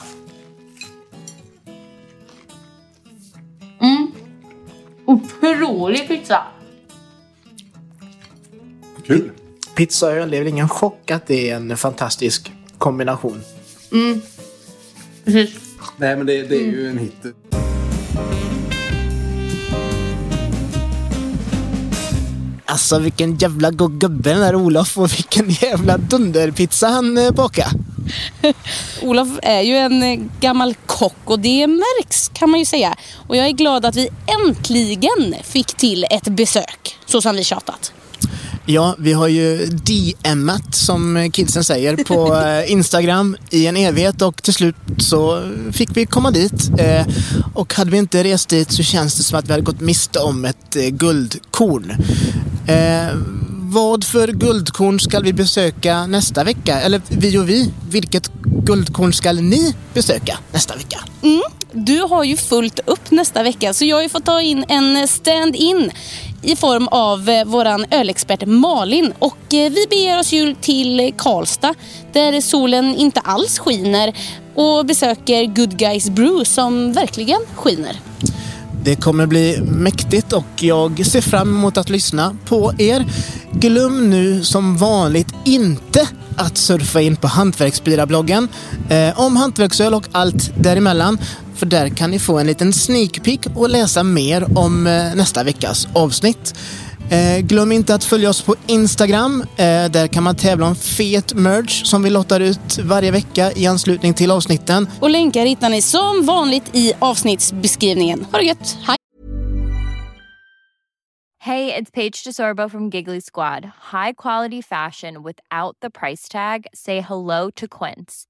[SPEAKER 2] Mm. Otrolig pizza.
[SPEAKER 4] Kul.
[SPEAKER 1] Pizza och öl, det är väl ingen chock att det är en fantastisk kombination.
[SPEAKER 2] Precis.
[SPEAKER 4] Nej, men det, det är ju en hit.
[SPEAKER 1] Alltså vilken jävla god gubbe den där Olof och vilken jävla dunderpizza han eh, bakade.
[SPEAKER 2] Olof är ju en eh, gammal kock och det märks kan man ju säga. Och jag är glad att vi äntligen fick till ett besök, så som vi tjatat.
[SPEAKER 1] Ja, vi har ju DMat som kidsen säger på eh, Instagram i en evighet och till slut så fick vi komma dit. Eh, Och hade vi inte rest dit så känns det som att vi hade gått miste om ett eh, guldkorn. Vad för guldkorn ska vi besöka nästa vecka? Eller vi och vi, vilket guldkorn ska ni besöka nästa vecka?
[SPEAKER 2] Du har ju fullt upp nästa vecka så jag har ju fått ta in en stand-in i form av eh, våran ölexpert Malin och eh, vi beger oss ju till Karlstad där solen inte alls skiner och besöker Good Guys Brew som verkligen skiner.
[SPEAKER 1] Det kommer bli mäktigt och jag ser fram emot att lyssna på er. Glöm nu som vanligt inte att surfa in på Hantverksbira-bloggen eh, om hantverksöl och allt däremellan. För där kan ni få en liten sneak peek och läsa mer om eh, nästa veckas avsnitt. Eh, glöm inte att följa oss på Instagram. Eh, där kan man tävla om fet merch som vi lottar ut varje vecka i anslutning till avsnitten.
[SPEAKER 2] Och länkar hittar ni som vanligt i avsnittsbeskrivningen. Ha det gött, hej!
[SPEAKER 8] Hey, it's Paige DeSorbo from Giggly Squad. High quality fashion without the price tag. Say hello to Quince.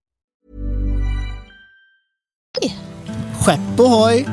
[SPEAKER 1] Skepp ohoj!